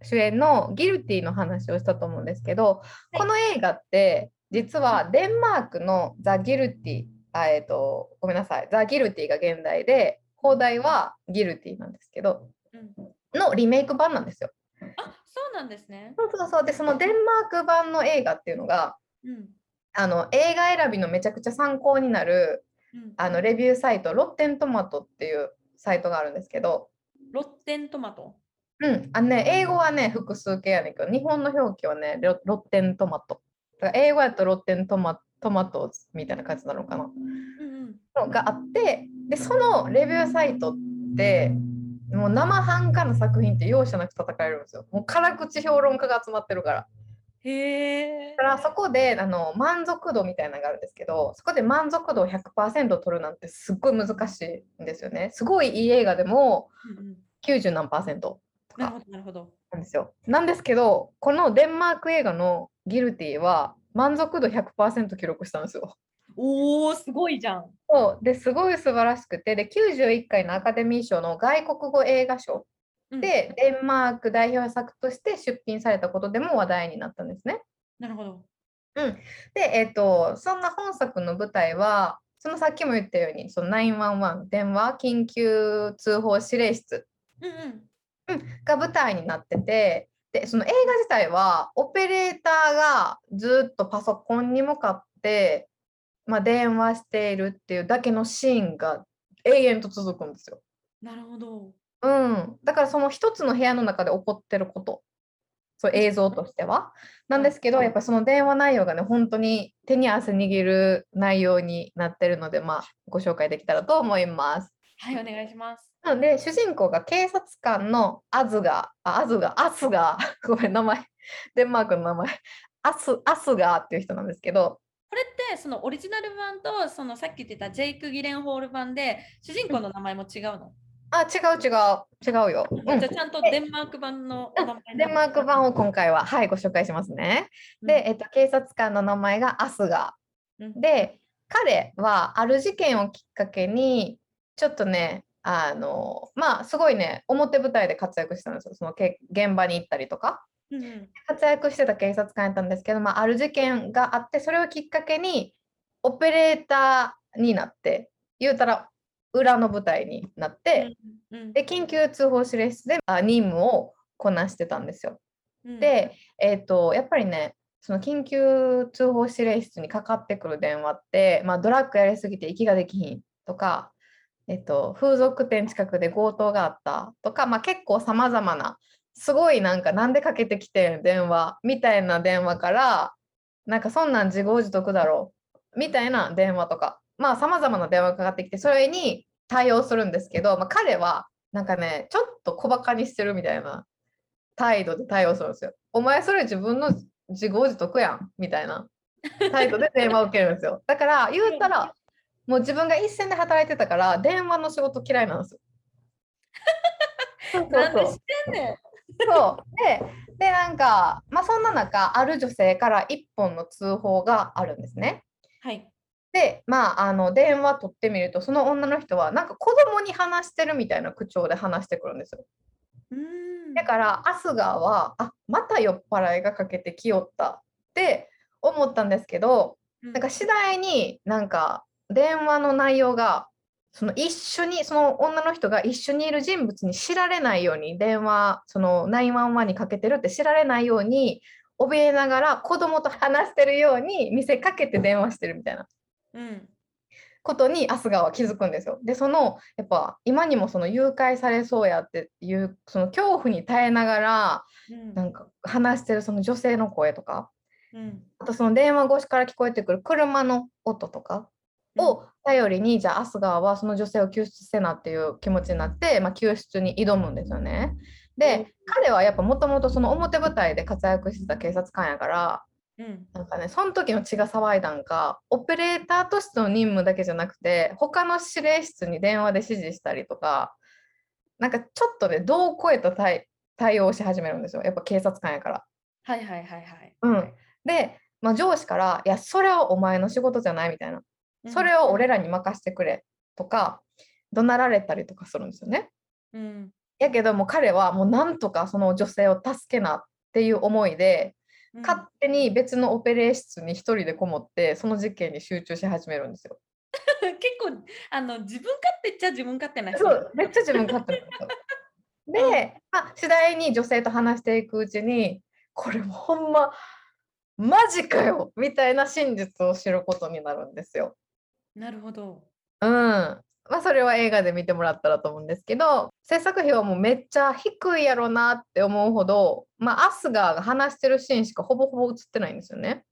主演のギルティの話をしたと思うんですけど、いこの映画って実はデンマークのザ・ギルティあえっとごめんなさいザ・ギルティが現代で放題はギルティなんですけどうん、のリメイク版なんですよ。あ、そうなんですね。そうそうそうでそのデンマーク版の映画っていうのがうん。あの映画選びのめちゃくちゃ参考になるうん、あのレビューサイトロッテントマトっていうサイトがあるんですけど、ロッテントマト？うん、あのね英語はね複数形やねんけど日本の表記はねロロッテントマトだから英語やとロッテントマトマトみたいな感じなのかなうんうん。のがあってでそのレビューサイトってもう生半可な作品って容赦なく叩かれるんですよ。もう辛口評論家が集まってるから。へえだ。からそこであの満足度みたいなのがあるんですけどそこで満足度を100%取るなんてすっごい難しいんですよね。すごいいい映画でもうんうん。90何パーセントとかなるほど、なるほど。なんですよ。なんですけどこのデンマーク映画の「ギルティは満足度100%記録したんですよおお、すごいじゃん。そうですごい素晴らしくてで91回のアカデミー賞の外国語映画賞うん、で、デンマーク代表作として出品されたことでも話題になったんですね。なるほど。で、えっ、と、そんな本作の舞台は、そのさっきも言ったように、その911電話緊急通報指令室うんうん。が舞台になってて、で、その映画自体は、オペレーターがずっとパソコンに向かって、まあ、電話しているっていうだけのシーンが永遠と続くんですよ。なるほど。うん、だからその一つの部屋の中で起こってること、そう映像としては。なんですけど、やっぱその電話内容がね、本当に手に汗握る内容になってるので、まあ、ご紹介できたらと思います。はい、お願いします。なので、主人公が警察官のアズガ、あアズガ、アスガ、(laughs) ごめん、名前、デンマークの名前、アス、アスガーっていう人なんですけど、これってそのオリジナル版とそのさっき言ってたジェイク・ギレンホール版で主人公の名前も違うの、あ、違う違う、違うよ。うんじゃあちゃんとデンマーク版のお名前デンマーク版を今回は、はい、ご紹介しますね。で、えっと、警察官の名前がアスガ。で、彼はある事件をきっかけに、ちょっとね、あの、まあ、すごいね、表舞台で活躍したんですよ。そのけ現場に行ったりとか。活躍してた警察官やったんですけど、まあ、ある事件があって、それをきっかけに、オペレーターになって、言うたら、裏の舞台になって、うんうんで、緊急通報指令室であ任務をこなしてたんですよ。うんで、えっと、やっぱりね、その緊急通報指令室にかかってくる電話って、まあ、ドラッグやりすぎて息ができひんとか、えっと、風俗店近くで強盗があったとか、まあ、結構さまざまな、すごいなんか、なんでかけてきてん電話みたいな電話から、なんかそんなん自業自得だろうみたいな電話とか、まあさまざまな電話がかかってきて、それに対応するんですけど、まあ、彼はなんかね、ちょっと小バカにしてるみたいな態度で対応するんですよ。お前それ自分の自業自得やんみたいな態度で電話を受けるんですよ。だから言ったら、もう自分が一線で働いてたから、電話の仕事嫌いなんですよ。(laughs) そうそうなんでそうしてんねん。そうで (laughs) でなんか、まあ、そんな中ある女性から一本の通報があるんですね。はい。でまああの電話取ってみるとその女の人はなんか子供に話してるみたいな口調で話してくるんですよ。うーんだからアスガーはあまた酔っ払いがかけてきよったって思ったんですけどうんなんか次第になんか電話の内容がその一緒にその女の人が一緒にいる人物に知られないように電話その911にかけてるって知られないように怯えながら子供と話してるように見せかけて電話してるみたいなうん。ことにアスガーは気づくんですよ。でそのやっぱ今にもその誘拐されそうやっていうその恐怖に耐えながらうん。なんか話してるその女性の声とかうん。あとその電話越しから聞こえてくる車の音とかを頼りに、じゃあアスガーはその女性を救出せなっていう気持ちになって、まあ、救出に挑むんですよね。で、彼はやっぱもともとその表舞台で活躍してた警察官やからうんなんかねその時の血が騒いだんかオペレーターとしての任務だけじゃなくて他の指令室に電話で指示したりとかなんかちょっとねどう超えた対対応をし始めるんですよやっぱ警察官やから。はいはいはいはい。うん、で、まあ、上司から「いやそれはお前の仕事じゃない」みたいな「それを俺らに任せてくれ」とか怒鳴られたりとかするんですよね。うんやけども彼はもうなんとかその女性を助けなっていう思いでうん勝手に別のオペレー室に一人でこもってその事件に集中し始めるんですよ。(laughs) 結構あの自分勝手っちゃ自分勝手な人そうめっちゃ自分勝手な (laughs) んですよ。で、まあ、次第に女性と話していくうちにこれもほんまマジかよみたいな真実を知ることになるんですよ。なるほど。うん。まあそれは映画で見てもらったらと思うんですけど制作費はもうめっちゃ低いやろなって思うほど、まあ、アスガーが話してるシーンしかほぼほぼ映ってないんですよね。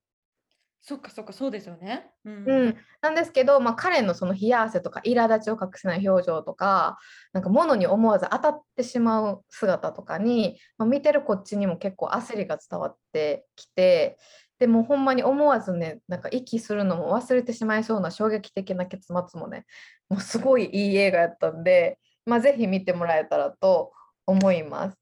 そっかそっかそうですよね。うんうん、なんですけど、まあ、彼のその冷や汗とか苛立ちを隠せない表情とかなんか物に思わず当たってしまう姿とかに、まあ、見てるこっちにも結構焦りが伝わってきてでもうほんまに思わずねなんか息するのも忘れてしまいそうな衝撃的な結末もねもうすごいいい映画やったんで、まあ、ぜひ見てもらえたらと思います。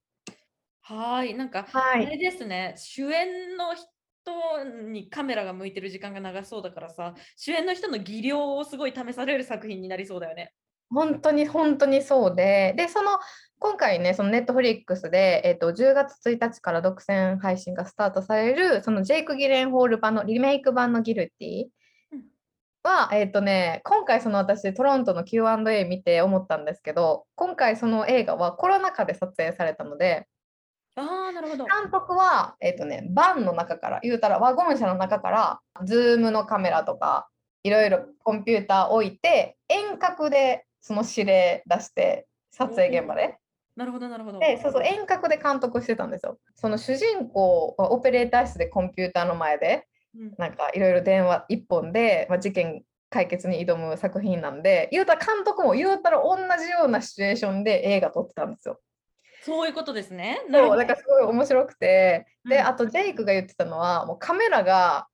はーいなんかあはい、れですね主演の人にカメラが向いてる時間が長そうだからさ主演の人の技量をすごい試される作品になりそうだよね。本当に本当にそうででその今回ね、そのネットフリックスで、えっと、10月1日から独占配信がスタートされる、そのジェイク・ギレンホール版のリメイク版のギルティうんは、えっとね、今回その私、トロントの Q&A 見て思ったんですけど、今回その映画はコロナ禍で撮影されたので、ああ、なるほど。監督は、えっとね、バンの中から、言うたらワゴン車の中から、 Zoom のカメラとか、いろいろコンピューター置いて、遠隔でその指令出して、撮影現場で。なるほど、なるほど。で、そうそう、遠隔で監督してたんですよ。その主人公はオペレーター室でコンピューターの前で、うんなんかいろいろ電話一本で、まあ、事件解決に挑む作品なんで、言うたら監督も言うたら同じようなシチュエーションで映画撮ってたんですよ。そういうことですね。なるそう、ほどだからすごい面白くて、で、うんあとジェイクが言ってたのは、もうカメラが、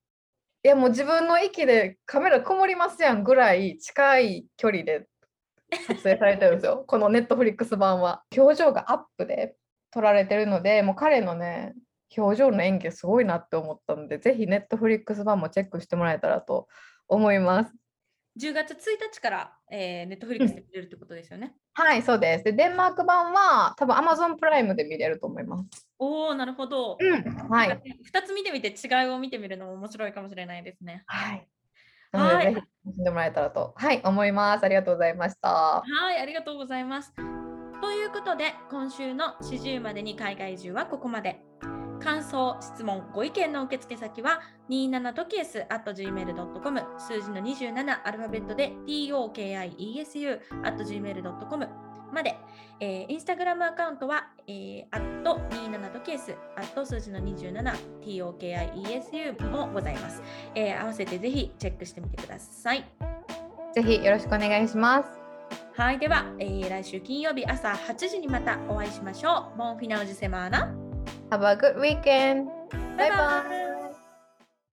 いやもう自分の息でカメラ曇りますやんぐらい近い距離で撮影されてるんですよ。この Netflix 版は。表情がアップで撮られてるので、もう彼のね、表情の演技すごいなって思ったので、ぜひ Netflix 版もチェックしてもらえたらと思います。10月1日から、えー、 Netflix で見れるってことですよね。はい、そうです。で、デンマーク版は多分 Amazon プライムで見れると思います。おお、なるほど。うん、はい。2つ見てみて違いを見てみるのも面白いかもしれないですね。はい。はいぜひ楽しんでもらえたらと、はい、思います。ありがとうございました。はい、ありがとうございます。ということで、今週の四十までに海外中はここまで。感想、質問、ご意見の受付先は27トキエス at gmail.com 数字の27アルファベットで tokiesu at gmail.com まで、えー、インスタグラムアカウントは、えー、at 27トキエス at 数字の 27tokiesu もございます、えー合わせてぜひチェックしてみてください。ぜひよろしくお願いします。はい、では、えー来週金曜日朝8時にまたお会いしましょう。ボンフィナウジセマーナ。Have a good weekend! バイバイイ